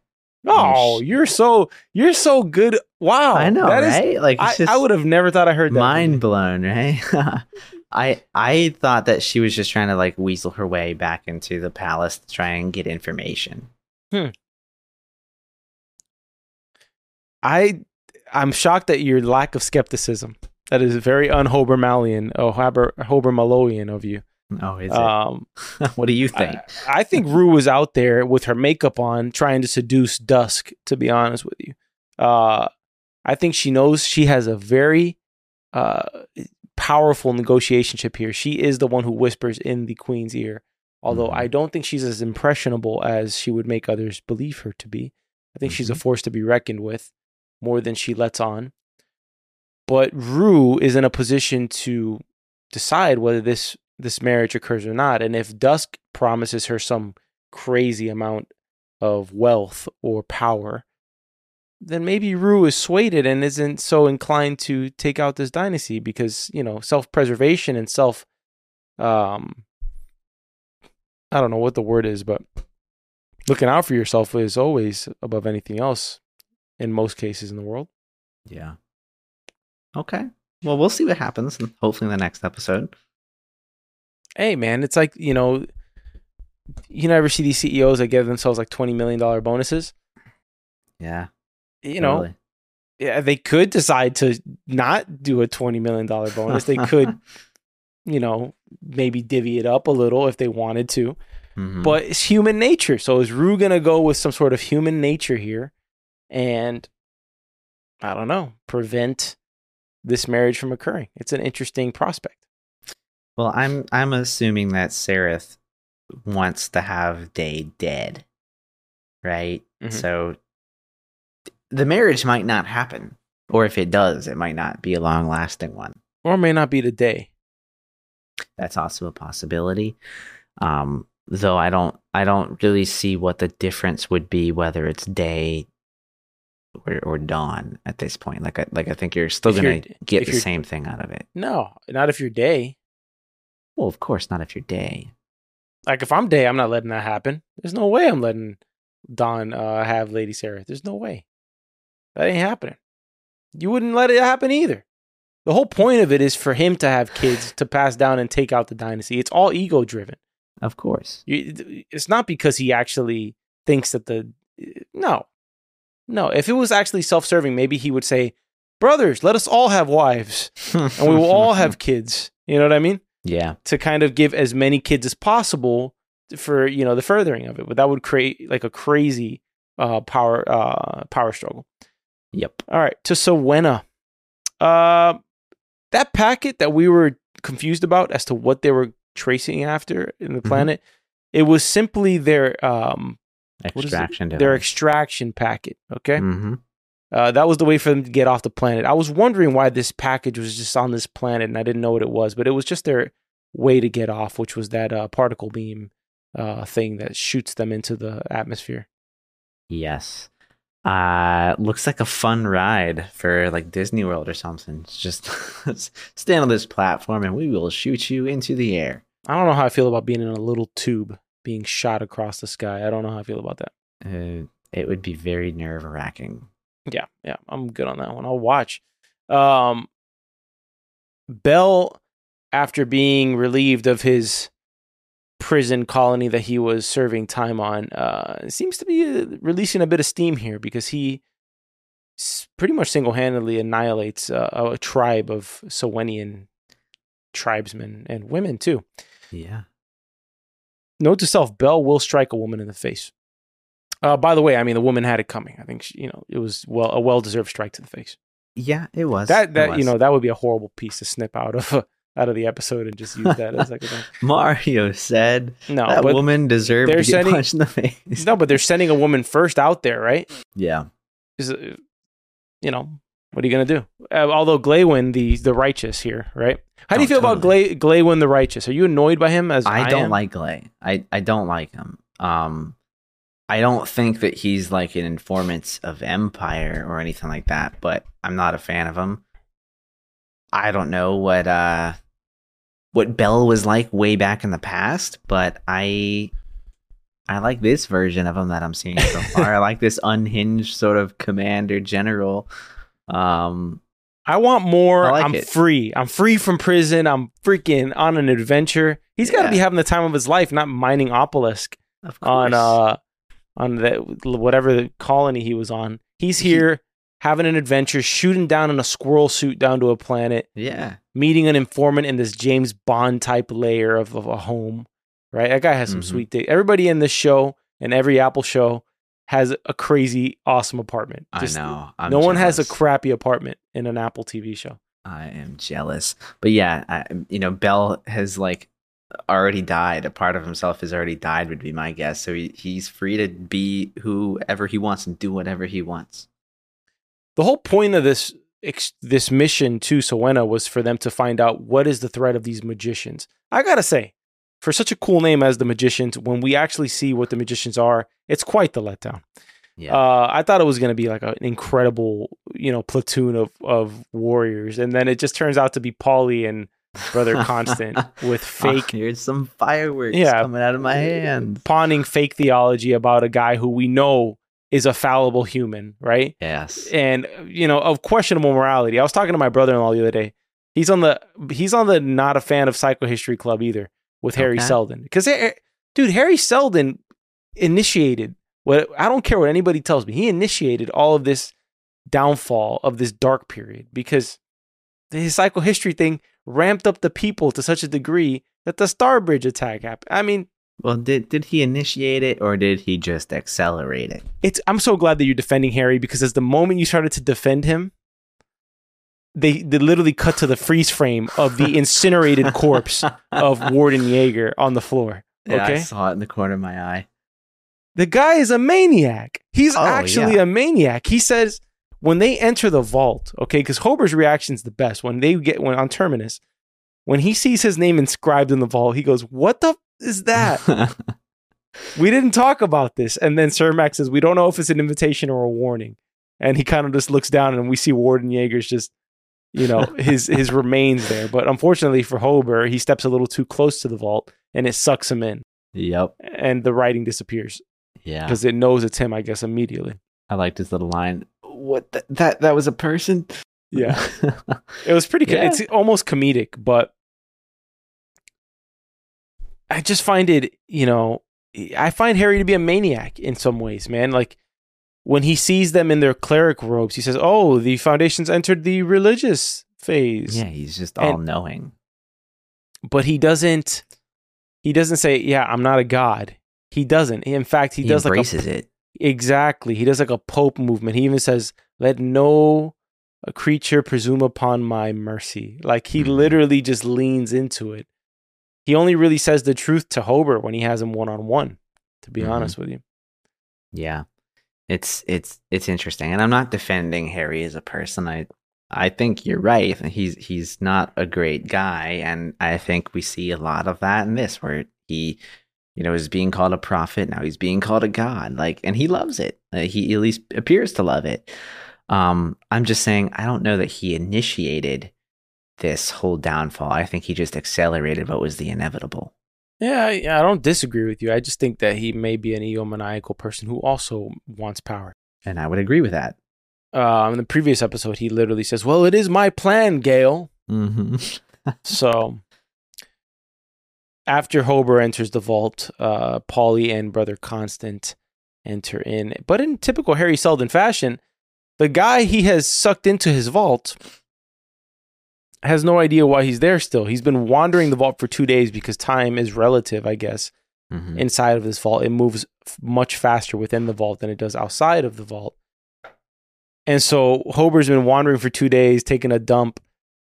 Oh, you're so you're so good. Wow, I know, that is- right? like I, I would have never thought I heard that. mind blown, right? I I thought that she was just trying to like weasel her way back into the palace to try and get information. Hmm. I I'm shocked at your lack of skepticism. That is very un-Hobermalian, or Haber, Hobermaloian of you. Oh, is Um, it? what do you think? I, I think Rue was out there with her makeup on, trying to seduce Dusk. To be honest with you, uh, I think she knows she has a very uh, powerful negotiation chip here. She is the one who whispers in the queen's ear. Although Mhm. I don't think she's as impressionable as she would make others believe her to be. I think she's a Mhm. force to be reckoned with more than she lets on. But Rue is in a position to decide whether this this marriage occurs or not. And if Dusk promises her some crazy amount of wealth or power, then maybe Rue is swayed and isn't so inclined to take out this dynasty because, you know, self preservation and self um I don't know what the word is, but looking out for yourself is always above anything else in most cases in the world. Yeah. Okay. Well, we'll see what happens. Hopefully, in the next episode. Hey man, it's like, you know, you never see these CEOs that give themselves like twenty million dollar bonuses. Yeah. You know, totally. yeah, they could decide to not do a twenty million dollar bonus. They could, you know, maybe divvy it up a little if they wanted to. Mhm. But it's human nature. So is Rue gonna go with some sort of human nature here and I don't know, prevent this marriage from occurring? It's an interesting prospect. Well, I'm I'm assuming that Sareth wants to have Day dead, right? Mhm. So the marriage might not happen, or if it does, it might not be a long lasting one. Or it may not be today. That's also a possibility. Um, though I don't I don't really see what the difference would be whether it's day or, or dawn at this point. Like I like I think you're still If gonna you're- get the same thing out of it. No, not if you're day. Well, of course not if you're day. Like if I'm day, I'm not letting that happen. There's no way I'm letting Dawn uh, have Lady Sarah. There's no way. That ain't happening. You wouldn't let it happen either. The whole point of it is for him to have kids to pass down and take out the dynasty. It's all ego driven. Of course. You, it's not because he actually thinks that the no, no. If it was actually self serving, maybe he would say, "Brothers, let us all have wives, and we will all have kids." You know what I mean? Yeah. to kind of give as many kids as possible for you know the furthering of it but that would create like a crazy uh power uh power struggle Yep. all right to Siwenna uh that packet that we were confused about as to what they were tracing after in the Mhm. planet. It was simply their um what is it? Extraction their extraction packet. Okay, hmm uh, that was the way for them to get off the planet. I was wondering why this package was just on this planet, and I didn't know what it was, but it was just their way to get off, which was that uh, particle beam uh, thing that shoots them into the atmosphere. Yes. Uh looks like a fun ride for like Disney World or something. It's just stand on this platform and we will shoot you into the air. I don't know how I feel about being in a little tube being shot across the sky. I don't know how I feel about that. Uh, it would be very nerve wracking. Yeah, yeah, I'm good on that one. I'll watch. Um, Bel, after being relieved of his prison colony that he was serving time on, uh, seems to be uh, releasing a bit of steam here because he pretty much single-handedly annihilates uh, a tribe of Siwennian tribesmen and women too. Yeah. Note to self: Bel will strike a woman in the face. Uh, by the way, I mean the woman had it coming. I think she, you know it was well a well-deserved strike to the face. Yeah, it was. that that you know that would be a horrible piece to snip out of out of the episode and just use that as like a thing. Mario said No, that woman deserved to get sending- punched in the face. no, but they're sending a woman first out there, right? Yeah. Is you know what are you gonna do? Uh, although Glawen, the the righteous here, right? How do you Oh, feel about Glay Glawen the righteous? Are you annoyed by him as I, I don't am? like Glay. I, I don't like him. Um I don't think that he's like an informant of Empire or anything like that, but I'm not a fan of him. I don't know what uh what Bel was like way back in the past, but I I like this version of him that I'm seeing so far. I like this unhinged sort of commander general. Um I want more. I like I'm it. free. I'm free from prison. I'm freaking on an adventure. He's got to be having the time of his life, not mining obelisk. of course. on uh on the whatever the colony he was on. He's He- here having an adventure, shooting down in a squirrel suit down to a planet, yeah. meeting an informant in this James Bond type layer of, of a home. Right, that guy has some Mhm. sweet day. Everybody in this show and every Apple show has a crazy, awesome apartment. Just- I know. I'm no one has a crappy apartment in an Apple TV show. I am jealous. But yeah, I, you know, Bel has like already died. A part of himself has already died, would be my guess. So he, he's free to be whoever he wants and do whatever he wants. the whole point of this ex- this mission to Siwenna was for them to find out what is the threat of these magicians. I gotta say, for such a cool name as the magicians, when we actually see what the magicians are, it's quite the letdown. Yeah. Uh, I thought it was gonna be like an incredible, you know, platoon of of warriors, and then it just turns out to be Poly and Brother Constant with Oh, fake here's some fireworks Yeah. coming out of my eh, hand. pawning fake theology about a guy who we know is a fallible human, right? Yes. and you know of questionable morality. I was talking to my brother-in-law the other day. He's on the he's on the not a fan of Psychohistory Club either with Hari Okay. Seldon because dude Hari Seldon initiated what I don't care what anybody tells me. He initiated all of this downfall of this dark period because the his psychohistory thing ramped up the people to such a degree that the Starbridge attack happened. I mean, Well, did did he initiate it or did he just accelerate it? it's I'm so glad that you're defending Hari because as the moment you started to defend him, they they literally cut to the freeze frame of the incinerated corpse of Warden Yeager on the floor. Yeah, I saw it in the corner of my eye. the guy is a maniac. He's Oh, actually yeah. a maniac. He says when they enter the vault, okay, because Hober's reaction is the best when they get when on Terminus, when he sees his name inscribed in the vault, he goes, "What the f- is that?" we didn't talk about this. And then Sermak says, we don't know if it's an invitation or a warning. And he kind of just looks down and we see Warden Yeager's just, you know, his his remains there. But unfortunately for Hober, he steps a little too close to the vault and it sucks him in. yep. And the writing disappears Yeah. because it knows it's him, I guess, immediately. I liked his little line. What th- that that was a person? Yeah. It was pretty, co- Yeah. it's almost comedic, but I just find it, you know, I find Hari to be a maniac in some ways, man. Like when he sees them in their cleric robes, he says, "Oh, the foundations entered the religious phase." yeah, he's just all knowing. But he doesn't he doesn't say, "Yeah, I'm not a god." He doesn't. In fact, he, He, does like embraces a it. Exactly. He does like a pope movement. He even says, "Let no a creature presume upon my mercy. Like he Mhm. literally just leans into it. He only really says the truth to Hober when he has him one on one, to be Mhm. honest with you. Yeah. It's it's it's interesting. And I'm not defending Hari as a person. I I think you're right. He's he's not a great guy and I think we see a lot of that in this where he you know is being called a prophet, now he's being called a god. Like and he loves it. Uh, he at least appears to love it. Um I'm just saying I don't know that he initiated this whole downfall. I think he just accelerated what was the inevitable. Yeah, I, I don't disagree with you. I just think that he may be an egomaniacal person who also wants power. And I would agree with that. Uh, in the previous episode, he literally says, "Well, it is my plan, Gale." Mm-hmm. So after Hober enters the vault, uh, Poly and Brother Constant enter in. But in typical Hari Seldon fashion, the guy he has sucked into his vault has no idea why he's there still. He's been wandering the vault for two days because time is relative, I guess, mm-hmm. inside of this vault. It moves f- much faster within the vault than it does outside of the vault. And so Hober's been wandering for two days, taking a dump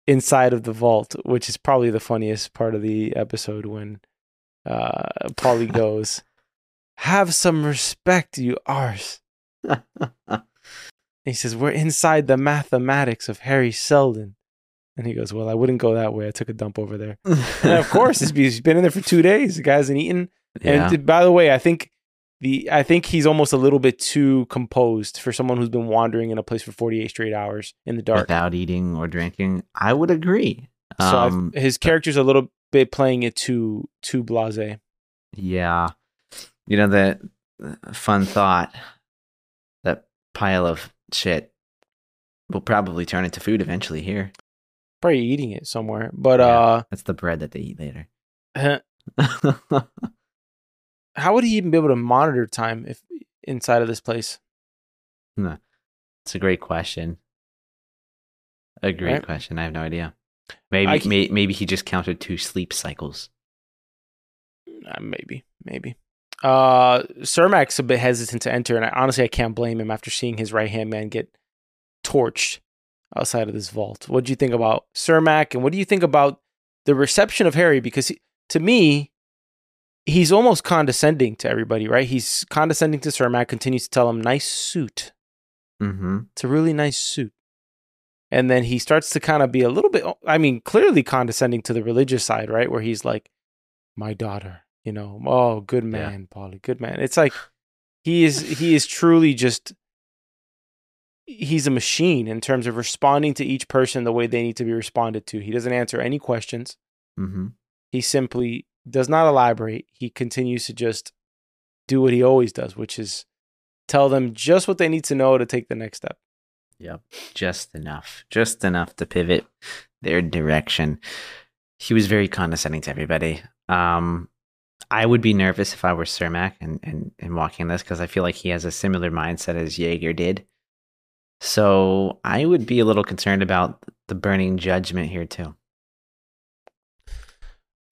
inside of the vault, which is probably the funniest part of the episode when uh, Poly goes, Have some respect, you arse. He says, We're inside the mathematics of Hari Seldon. And he goes, Well, I wouldn't go that way. I took a dump over there. And of course, it's he's been in there for two days. The guy hasn't eaten. yeah. And by the way, I think the I think he's almost a little bit too composed for someone who's been wandering in a place for 48 straight hours in the dark. without eating or drinking. I would agree. So Um, his character's a little bit playing it too too blasé. yeah, you know the uh, fun thought that pile of shit will probably turn into food eventually. Here, Probably eating it somewhere. But Yeah. that's the bread that they eat later. how would he even be able to monitor time if inside of this place? it's a great question. A great Right. question. I have no idea. Maybe I c- may, maybe he just counted two sleep cycles. Uh, maybe, maybe. Uh, Sermak's a bit hesitant to enter, and I, honestly, I can't blame him after seeing his right hand man get torched outside of this vault. What do you think about Sermak, and what do you think about the reception of Hari? Because he, to me, he's almost condescending to everybody, right? He's condescending to Sermak, continues to tell him, "Nice suit. Mm-hmm. It's a really nice suit." And then he starts to kind of be a little bit, I mean, clearly condescending to the religious side, right? Where he's like, my daughter, you know, oh, good man, Poly, good man. It's like he is, he is truly just, he's a machine in terms of responding to each person the way they need to be responded to. He doesn't answer any questions. Mm-hmm. He simply does not elaborate. He continues to just do what he always does, which is tell them just what they need to know to take the next step. Yep. Just enough. Just enough to pivot their direction. He was very condescending to everybody. Um, I would be nervous if I were Sermak and, and, and walking this because I feel like he has a similar mindset as Jaeger did. So I would be a little concerned about the burning judgment here too.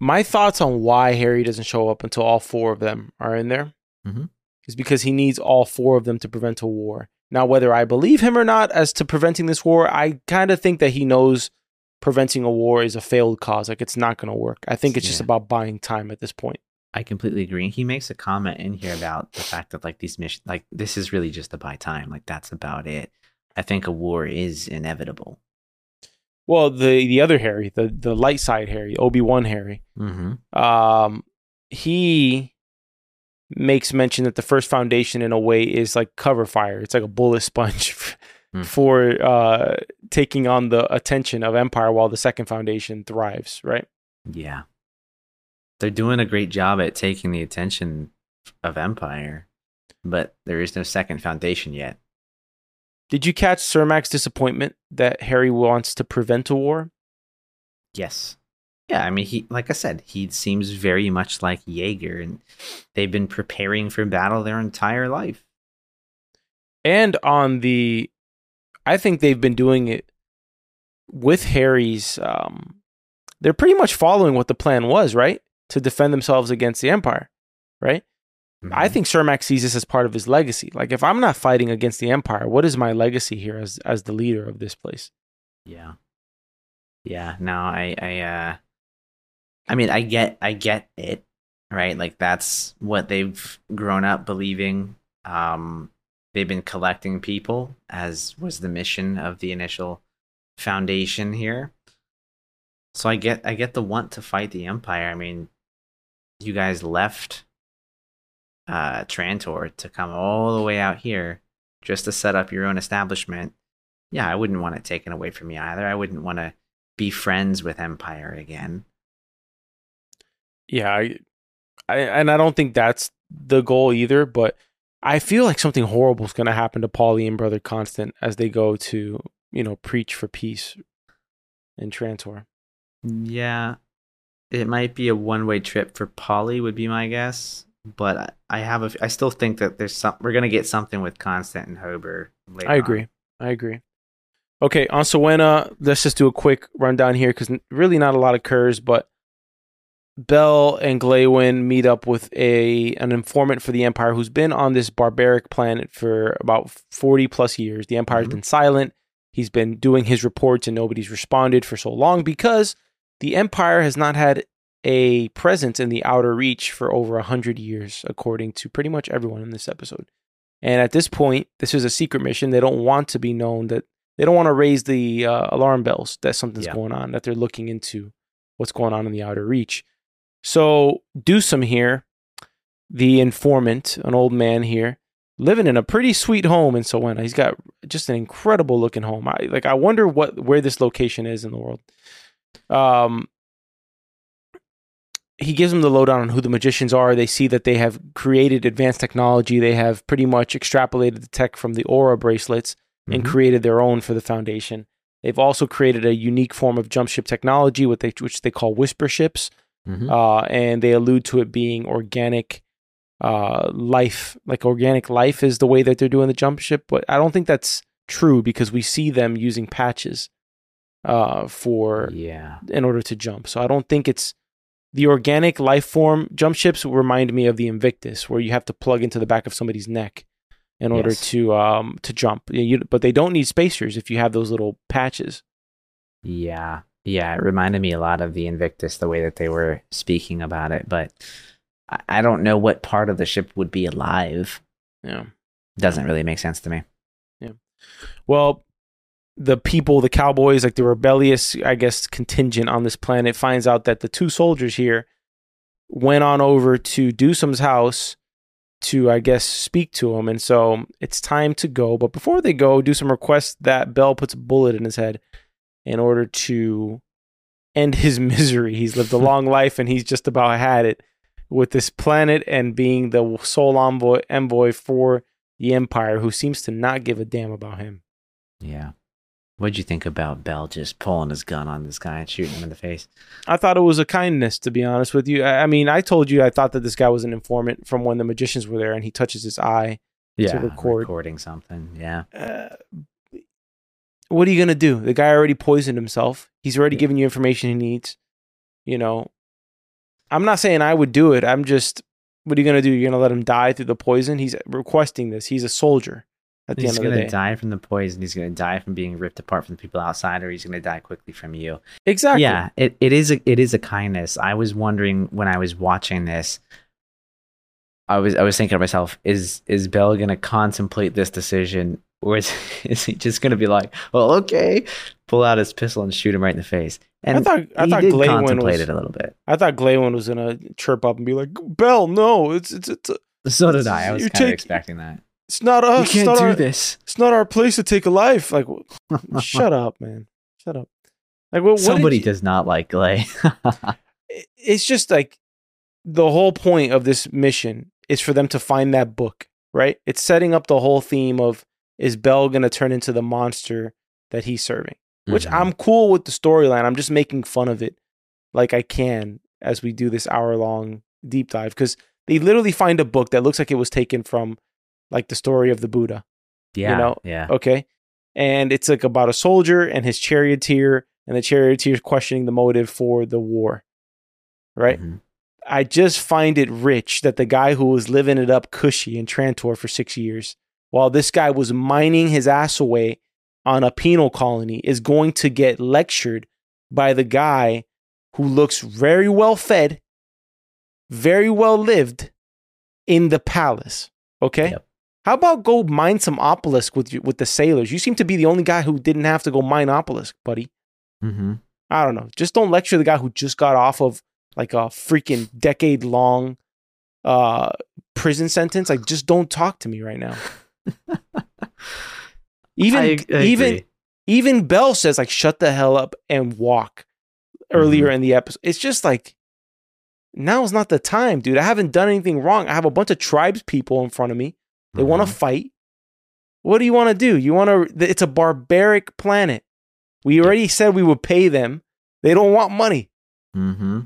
My thoughts on why Hari doesn't show up until all four of them are in there Mhm. is because he needs all four of them to prevent a war. Now, whether I believe him or not as to preventing this war, I kind of think that he knows preventing a war is a failed cause. Like it's not going to work. I think it's just about buying time at this point. I completely agree. He makes a comment in here about the fact that like these missions, like this is really just to buy time. Like that's about it. I think a war is inevitable. Well, the the other Hari, the the light side Hari, Obi Wan Hari, Mm-hmm. um, he makes mention that the first foundation in a way is like cover fire. It's like a bullet sponge Mm. for uh, taking on the attention of Empire, while the second foundation thrives. Right? Yeah. They're doing a great job at taking the attention of Empire, but there is no second foundation yet. Did you catch Sermak's disappointment that Hari wants to prevent a war? Yes. Yeah, I mean he like I said, he seems very much like Jaeger and they've been preparing for battle their entire life. And on the, I think they've been doing it with Hari's. Um, they're pretty much following what the plan was, right? To defend themselves against the Empire, right? I Mhm. think Sermak sees this as part of his legacy. Like, if I'm not fighting against the Empire, what is my legacy here as as the leader of this place? Yeah. Yeah. No, I, I, uh, I mean, I get, I get it, right? Like that's what they've grown up believing. Um, they've been collecting people, as was the mission of the initial foundation here. So I get, I get the want to fight the empire. I mean, you guys left, uh, Trantor to come all the way out here just to set up your own establishment yeah, I wouldn't want it taken away from me either. I wouldn't want to be friends with Empire again. Yeah, I, I and I don't think that's the goal either. But I feel like something horrible is going to happen to Poly and Brother Constant as they go to you know preach for peace in Trantor. Yeah, it might be a one-way trip for Poly, would be my guess. But I- have a, I still think that there's some. We're gonna get something with Constant and Hober. Later I on. agree. I agree. Okay, on Siwenna, let's just do a quick rundown here because really not a lot occurs, but Bel and Glawen meet up with a an informant for the Empire who's been on this barbaric planet for about 40 plus years. The Empire's Mhm. been silent. He's been doing his reports and nobody's responded for so long because the Empire has not had a presence in the outer reach for over 100 years, according to pretty much everyone in this episode. And at this point, this is a secret mission. They don't want to be known that they don't want to raise the uh, alarm bells that something's Yeah. going on, that they're looking into what's going on in the outer reach. So, Ducem here, the informant, an old man here, living in a pretty sweet home in Siwenna. He's got just an incredible looking home. I like. I wonder what where this location is in the world. Um, he gives them the lowdown on who the magicians are. They see that they have created advanced technology. They have pretty much extrapolated the tech from the aura bracelets and Mhm. created their own for the foundation. They've also created a unique form of jump ship technology, what they, which they call whisper ships, Mhm. uh, and they allude to it being organic uh, life. Like organic life is the way that they're doing the jump ship, but I don't think that's true because we see them using patches uh, for yeah. in order to jump. So I don't think it's the organic life form. Jump ships remind me of the Invictus, where you have to plug into the back of somebody's neck in order Yes. to um to jump. You- you- but they don't need spacers if you have those little patches. Yeah. Yeah. It reminded me a lot of the Invictus, the way that they were speaking about it. But I, I don't know what part of the ship would be alive. Yeah. Doesn't really make sense to me. Yeah. Well, the people, the cowboys, like the rebellious, I guess, contingent on this planet, finds out that the two soldiers here went on over to Ducem's house to, I guess, speak to him. And so it's time to go. But before they go, Ducem requests that Bel puts a bullet in his head in order to end his misery. He's lived a long life and he's just about had it with this planet and being the sole envoy, envoy for the Empire, who seems to not give a damn about him. Yeah. What'd you think about Bel just pulling his gun on this guy and shooting him in the face? I thought it was a kindness, to be honest with you. I, I mean, I told you I thought that this guy was an informant from when the magicians were there, and he touches his eye. Yeah. record. Recording something. Yeah. Uh, what are you gonna do? The guy already poisoned himself. He's already Yeah. given you information he needs. You know, I'm not saying I would do it. I'm just, what are you gonna do? You're gonna let him die through the poison? He's requesting this. He's a soldier. At He's of gonna die from the poison. He's gonna die from being ripped apart from the people outside, or he's gonna die quickly from you. exactly. Yeah, it, it is a it is a kindness. I was wondering when I was watching this. I was I was thinking to myself, is is Bel gonna contemplate this decision, or is, is he just gonna be like, well, okay, pull out his pistol and shoot him right in the face? And I thought I thought Glawen was. it a little bit. I thought Glawen was gonna chirp up and be like, "Bel, no, it's it's it's So did I. I was kind of take- expecting that. It's not us. it's not our, this. It's not our place to take a life. Like, shut up, man. Shut up. Like, what, what Somebody you- does not like Glay. It's just like the whole point of this mission is for them to find that book, right? It's setting up the whole theme of is Bel gonna turn into the monster that he's serving? Which Mhm. I'm cool with the storyline. I'm just making fun of it like I can as we do this hour long deep dive because they literally find a book that looks like it was taken from like the story of the Buddha. yeah, You know, yeah. Okay. And it's like about a soldier and his charioteer, and the charioteer is questioning the motive for the war. Right. Mhm. I just find it rich that the guy who was living it up cushy in Trantor for six years, while this guy was mining his ass away on a penal colony, is going to get lectured by the guy who looks very well fed, very well lived in the palace. Okay. Yep. How about go mine some obelisk with you, with the sailors? You seem to be the only guy who didn't have to go mine obelisk, buddy. Mm-hmm. I don't know. Just don't lecture the guy who just got off of like a freaking decade long uh prison sentence. Like just don't talk to me right now. Even I- I even even Bel says like shut the hell up and walk earlier in the episode. It's just like now is not the time, dude. I haven't done anything wrong. I have a bunch of tribes people in front of me. They want Mhm. to fight. What do you want to do? You want to it's a barbaric planet. We already said we would pay them. They don't want money. Mm-hmm.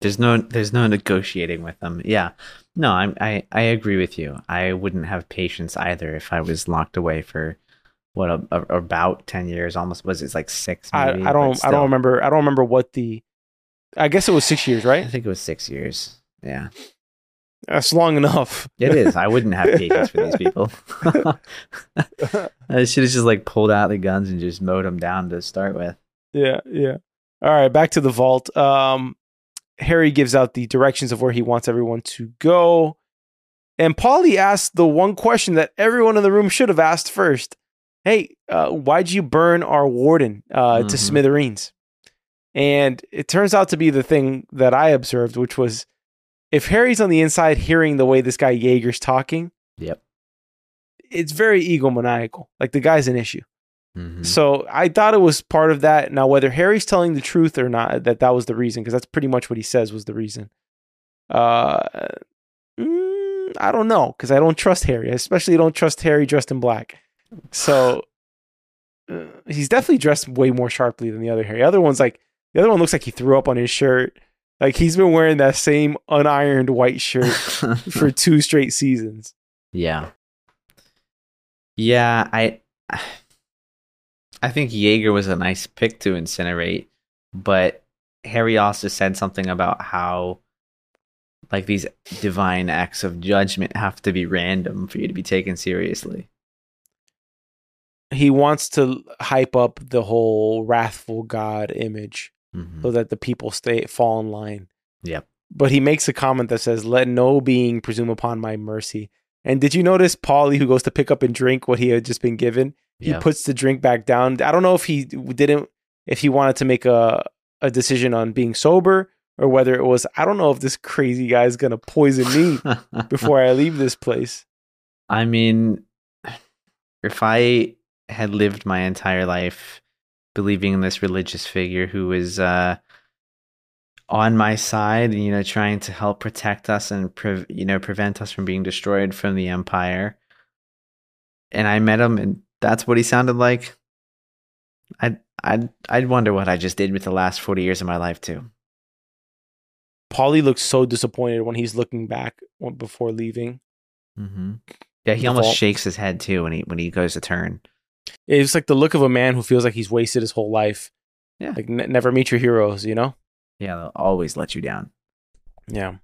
There's no there's no negotiating with them. Yeah. No, I'm I, I agree with you. I wouldn't have patience either if I was locked away for what a, a- about ten years, almost was it like six? I, maybe, I but don't I don't remember I don't remember what the I guess it was 6 years, right? I think it was six years. Yeah. That's long enough. It is. I wouldn't have patience for these people. I should have just like pulled out the guns and just mowed them down to start with. Yeah, yeah. All right, back to the vault. Um, Hari gives out the directions of where he wants everyone to go. And Poly asks the one question that everyone in the room should have asked first. Hey, uh, why'd you burn our warden uh, to Mhm. smithereens? And it turns out to be the thing that I observed, which was if Hari's on the inside hearing the way this guy Jaeger's talking, Yep. it's very egomaniacal. Like the guy's an issue. Mhm. So I thought it was part of that. Now, whether Hari's telling the truth or not, that that was the reason, because that's pretty much what he says was the reason. Uh, mm, I don't know, because I don't trust Hari. I especially don't trust Hari dressed in black. So uh, he's definitely dressed way more sharply than the other Hari. The other one's like the other one looks like he threw up on his shirt. Like he's been wearing that same unironed white shirt for two straight seasons. Yeah. Yeah, I I think Jaeger was a nice pick to incinerate, but Hari also said something about how like these divine acts of judgment have to be random for you to be taken seriously. He wants to hype up the whole wrathful God image. Mhm. so that the people stay fall in line. Yep. But he makes a comment that says, "Let no being presume upon my mercy." And did you notice Poly, who goes to pick up and drink what he had just been given? He Yep. puts the drink back down. I don't know if he didn't, if he wanted to make a a decision on being sober or whether it was. I don't know if this crazy guy is gonna poison me before I leave this place. I mean, if I had lived my entire life believing in this religious figure who was uh, on my side, you know, trying to help protect us and pre- you know prevent us from being destroyed from the empire, and I met him, and that's what he sounded like. I'd I'd I'd wonder what I just did with the last forty years of my life too. Poly looks so disappointed when he's looking back before leaving. Mm-hmm. Yeah, he The almost vault. shakes his head too when he when he goes to turn. It's like the look of a man who feels like he's wasted his whole life. Yeah. Like ne- never meet your heroes, you know? Yeah, they'll always let you down. Yeah.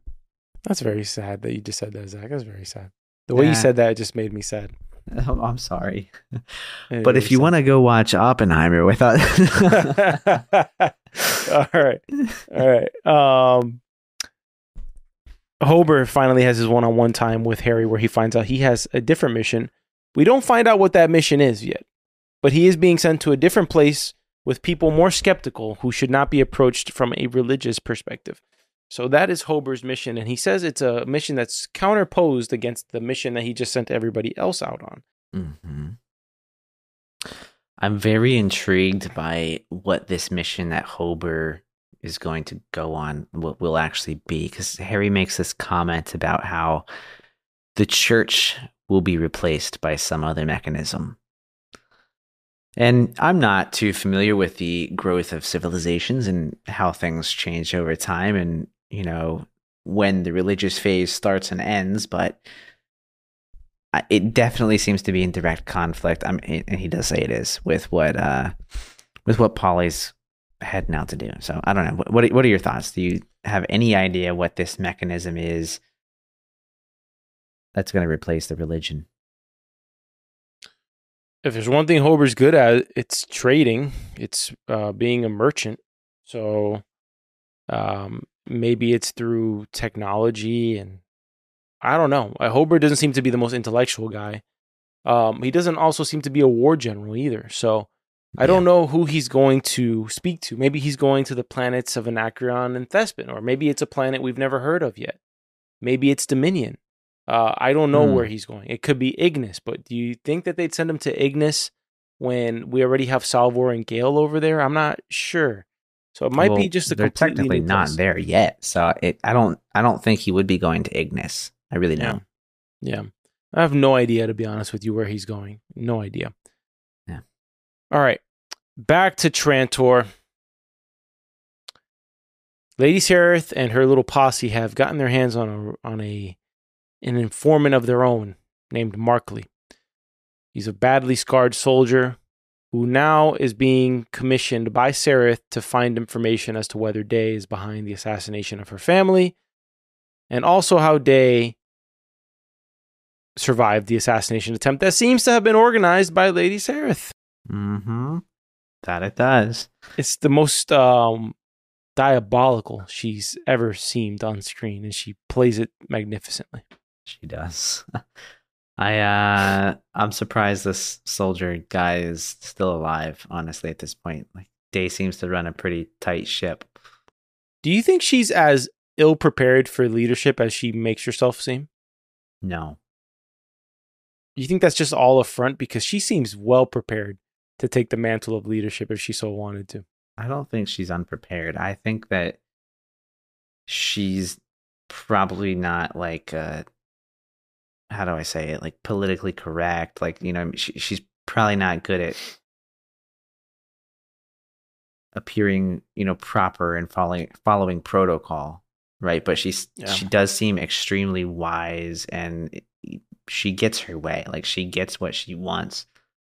That's very sad that you just said that, Zach. That's very sad. The way Yeah. you said that just made me sad. I'm sorry. It But if you want to go watch Oppenheimer without, All right. All right. Um Hober finally has his one-on-one time with Hari where he finds out he has a different mission. We don't find out what that mission is yet. But he is being sent to a different place with people more skeptical who should not be approached from a religious perspective. So that is Hober's mission and he says it's a mission that's counterposed against the mission that he just sent everybody else out on. hmm I'm very intrigued by what this mission that Hober is going to go on what will actually be because Hari makes this comment about how the church will be replaced by some other mechanism. And I'm not too familiar with the growth of civilizations and how things change over time and, you know, when the religious phase starts and ends, but it definitely seems to be in direct conflict. I mean, and he does say it is with what uh, with what Poly's heading out to do. So I don't know. What what are your thoughts? Do you have any idea what this mechanism is that's going to replace the religion? If there's one thing Hober's good at, it's trading. It's uh, being a merchant. So um, maybe it's through technology and I don't know. Hober doesn't seem to be the most intellectual guy. Um, he doesn't also seem to be a war general either. So I don't know who he's going to speak to. Maybe he's going to the planets of Anacreon and Thespin, or maybe it's a planet we've never heard of yet. Maybe it's Dominion. Uh, I don't know where Hmm. he's going. It could be Ignis, but do you think that they'd send him to Ignis when we already have Salvor and Gale over there? I'm not sure. So it might be just a they're completely technically not place. there yet. So it I don't I don't think he would be going to Ignis. I really don't. Yeah. I have no idea, to be honest with you, where he's going. No idea. Yeah. All right. Back to Trantor. Lady Sareth and her little posse have gotten their hands on a on a an informant of their own named Markley. He's a badly scarred soldier who now is being commissioned by Sareth to find information as to whether Day is behind the assassination of her family and also how Day survived the assassination attempt that seems to have been organized by Lady Sareth. Mm-hmm. That it does. It's the most um, diabolical she's ever seemed on screen, and she plays it magnificently. She does. I uh I'm surprised this soldier guy is still alive, honestly, at this point. Like Day seems to run a pretty tight ship. Do you think she's as ill prepared for leadership as she makes herself seem? No. You think that's just all a front because she seems well prepared to take the mantle of leadership if she so wanted to. I don't think she's unprepared. I think that she's probably not like uh how do I say it? Like politically correct. Like, you know, she, she's probably not good at appearing, you know, proper and following following protocol, right? But she's Yeah. she does seem extremely wise and she gets her way. Like she gets what she wants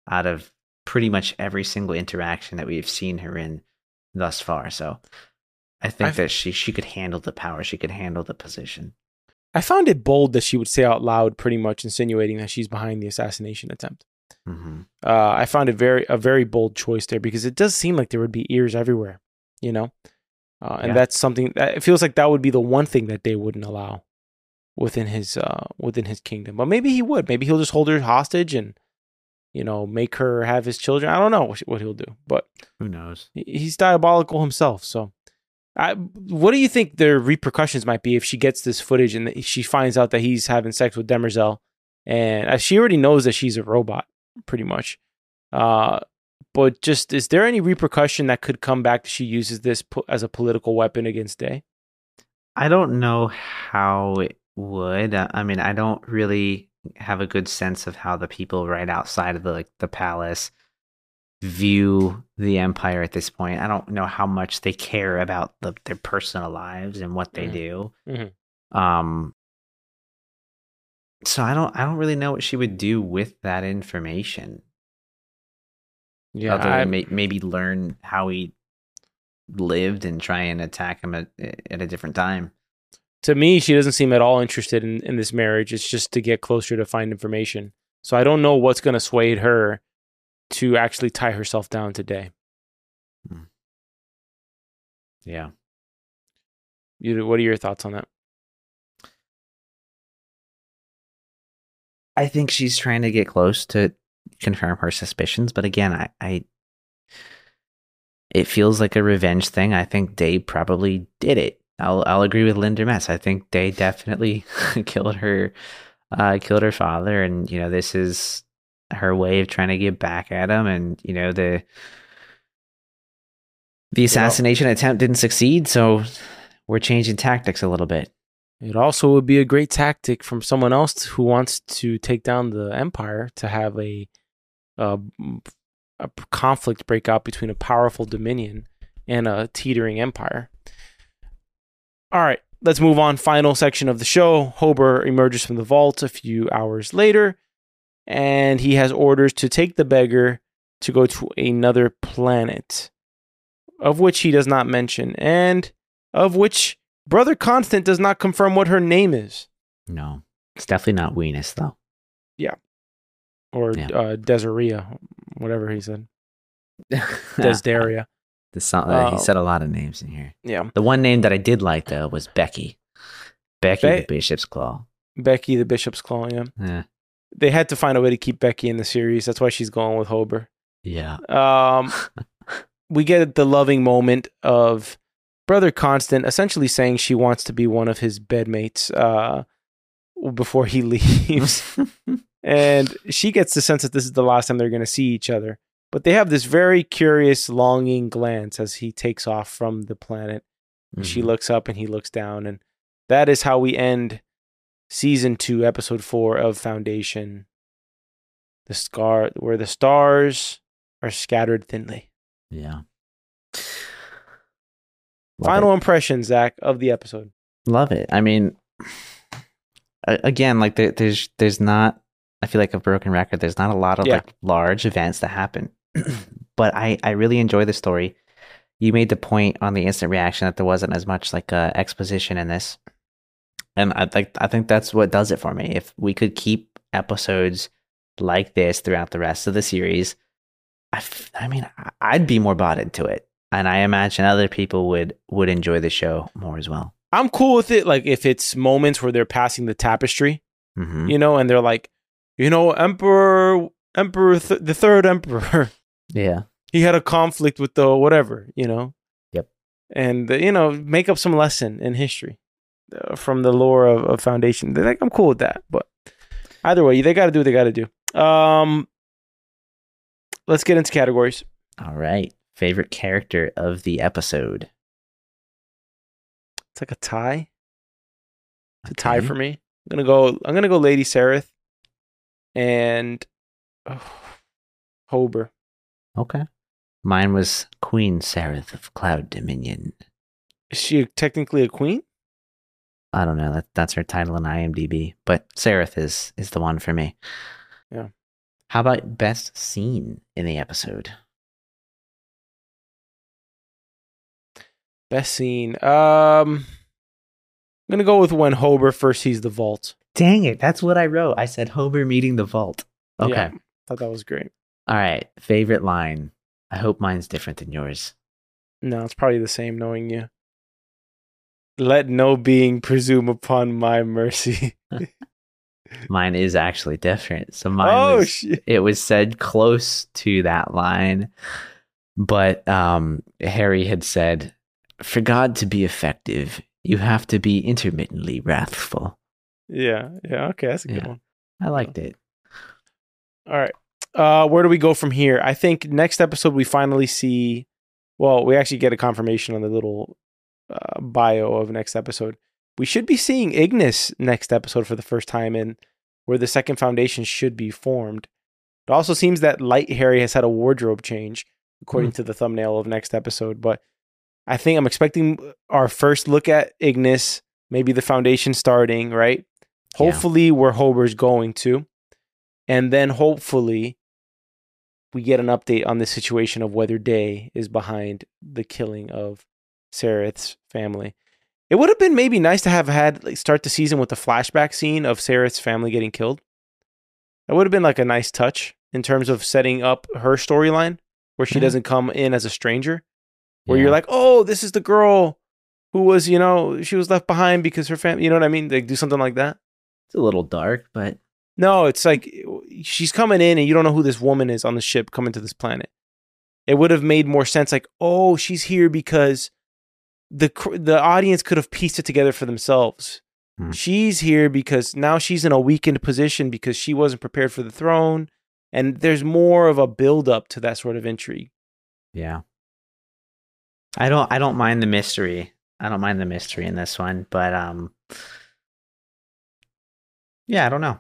out of pretty much every single interaction that we've seen her in thus far. So I think I've- that she she could handle the power. She could handle the position. I found it bold that she would say out loud, pretty much insinuating that she's behind the assassination attempt. hmm Uh, I found it very a very bold choice there because it does seem like there would be ears everywhere, you know, uh, and Yeah. that's something that it feels like that would be the one thing that they wouldn't allow within his uh, within his kingdom. But maybe he would. Maybe he'll just hold her hostage and you know make her have his children. I don't know what he'll do, but Who knows? he's diabolical himself. So, I, what do you think the repercussions might be if she gets this footage and she finds out that he's having sex with Demerzel, and uh, she already knows that she's a robot, pretty much. Uh, but just is there any repercussion that could come back that she uses this po- as a political weapon against Day? I don't know how it would. Uh, I mean, I don't really have a good sense of how the people right outside of the like the palace view the empire at this point. I don't know how much they care about the, their personal lives and what they Mhm. do. Mhm. Um so I don't I don't really know what she would do with that information. Yeah, other I- than may, maybe learn how he lived and try and attack him at, at a different time. to me, she doesn't seem at all interested in, in this marriage. It's just to get closer to find information. So I don't know what's going to sway her to actually tie herself down to Day. Yeah. You, what are your thoughts on that? I think she's trying to get close to confirm her suspicions, but again, I, I it feels like a revenge thing. I think Day probably did it. I'll I'll agree with Linda Mess. I think Day definitely killed her uh killed her father and you know this is her way of trying to get back at him and you know the the assassination attempt didn't succeed, so we're changing tactics a little bit. It also would be a great tactic from someone else who wants to take down the empire to have a, a, a conflict break out between a powerful dominion and a teetering empire. All right, let's move on. Final section of the show. Hober emerges from the vault a few hours later, and he has orders to take the beggar to go to another planet. of which he does not mention, and of which Brother Constant does not confirm what her name is. No, it's definitely not Weenus though. Yeah. Or Yeah. uh, Desirea, whatever he said. Desdaria. The uh, he said a lot of names in here. Yeah. The one name that I did like though was Becky. Becky Be- the Bishop's Claw. Becky the Bishop's Claw, yeah. Eh, They had to find a way to keep Becky in the series. That's why she's going with Hober. yeah. Um, we get the loving moment of Brother Constant essentially saying she wants to be one of his bedmates uh, before he leaves. and she gets the sense that this is the last time they're going to see each other. But they have this very curious, longing glance as he takes off from the planet. She Mhm. looks up and he looks down. And that is how we end season two, episode four of Foundation. The scar where the stars are scattered thinly. Yeah. Love Final it. impressions, Zach, of the episode. Love it. I mean, again, like there, there's there's not. I feel like a broken record. There's not a lot of Yeah. like large events that happen, but I I really enjoy the story. You made the point on the instant reaction that there wasn't as much like uh, exposition in this, and I think I think that's what does it for me. If we could keep episodes like this throughout the rest of the series, I, f- I mean, I'd be more bought into it, and I imagine other people would would enjoy the show more as well. I'm cool with it. Like if it's moments where they're passing the tapestry, hmm you know, and they're like, you know, Emperor, Emperor, th- the third Emperor, Yeah. he had a conflict with the whatever, you know. Yep. And you know, make up some lesson in history uh, from the lore of, of Foundation. They're like, I'm cool with that. But either way, they got to do what they got to do. Um, let's get into categories. All right. Favorite character of the episode. It's like a tie. It's a tie Okay. for me. I'm gonna go. I'm gonna go Lady Sareth and oh, Hober. Okay. Mine was Queen Sareth of Cloud Dominion. Is she technically a queen? I don't know. That that's her title in IMDb, but Sareth is is the one for me. Yeah. How about best scene in the episode? Best scene. Um, I'm gonna go with when Hober first sees the vault. Dang it! That's what I wrote. I said Hober meeting the vault. Okay. Yeah, thought that was great. All right. Favorite line. I hope mine's different than yours. No, it's probably the same. Knowing you. Let no being presume upon my mercy. Mine is actually different. So mine oh was shit! it was said close to that line but um hari had said for god to be effective you have to be intermittently wrathful Yeah, yeah. Okay, that's a good Yeah. one. i liked it All right. Uh, where do we go from here? I think next episode we finally see. Well, we actually get a confirmation on the little uh, bio of next episode. We should be seeing Ignis next episode for the first time, and where the second foundation should be formed. It also seems that Light Hari has had a wardrobe change, according to the thumbnail of next episode. But I think I'm expecting our first look at Ignis, maybe the foundation starting, right? Yeah. Hopefully, where Hober's going to. And then hopefully, we get an update on the situation of whether Day is behind the killing of Sareth's family. It would have been maybe nice to have had like start the season with a flashback scene of Sareth's family getting killed. That would have been like a nice touch in terms of setting up her storyline, where she Yeah. doesn't come in as a stranger, where Yeah. you're like, oh, this is the girl who was, you know, she was left behind because her family, you know what I mean? Like do something like that. it's a little dark but No, it's like she's coming in and you don't know who this woman is on the ship coming to this planet. It would have made more sense like, "Oh, she's here because the cr- the audience could have pieced it together for themselves. Hmm. She's here because now she's in a weakened position because she wasn't prepared for the throne." And there's more of a build up to that sort of intrigue. yeah i don't i don't mind the mystery i don't mind the mystery in this one but um yeah i don't know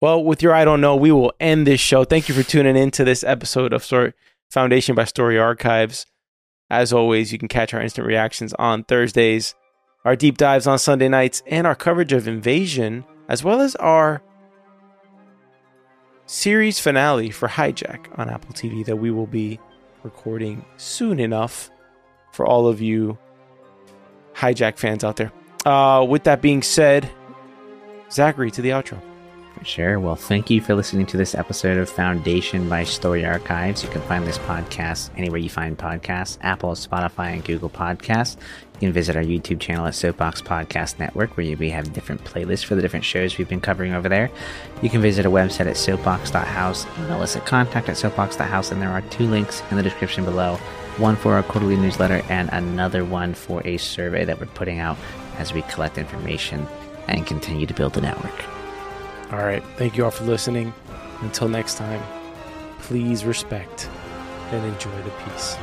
Well, with your I don't know, we will end this show. Thank you for tuning in to this episode of Story Foundation by Story Archives. As always, you can catch our instant reactions on Thursdays, our deep dives on Sunday nights, and our coverage of Invasion, as well as our series finale for Hijack on Apple TV that we will be recording soon enough for all of you hijack fans out there. Uh, with that being said, Zachary to the outro. Sure. Well, thank you for listening to this episode of Foundation by Story Archives. You can find this podcast anywhere you find podcasts Apple, Spotify, and Google Podcasts. You can visit our YouTube channel at Soapbox Podcast Network, where we have different playlists for the different shows we've been covering over there. You can visit our website at soapbox.house, email us at contact at soapbox.house, and there are two links in the description below one for our quarterly newsletter and another one for a survey that we're putting out as we collect information and continue to build the network. All right. Thank you all for listening. Until next time, please respect and enjoy the peace.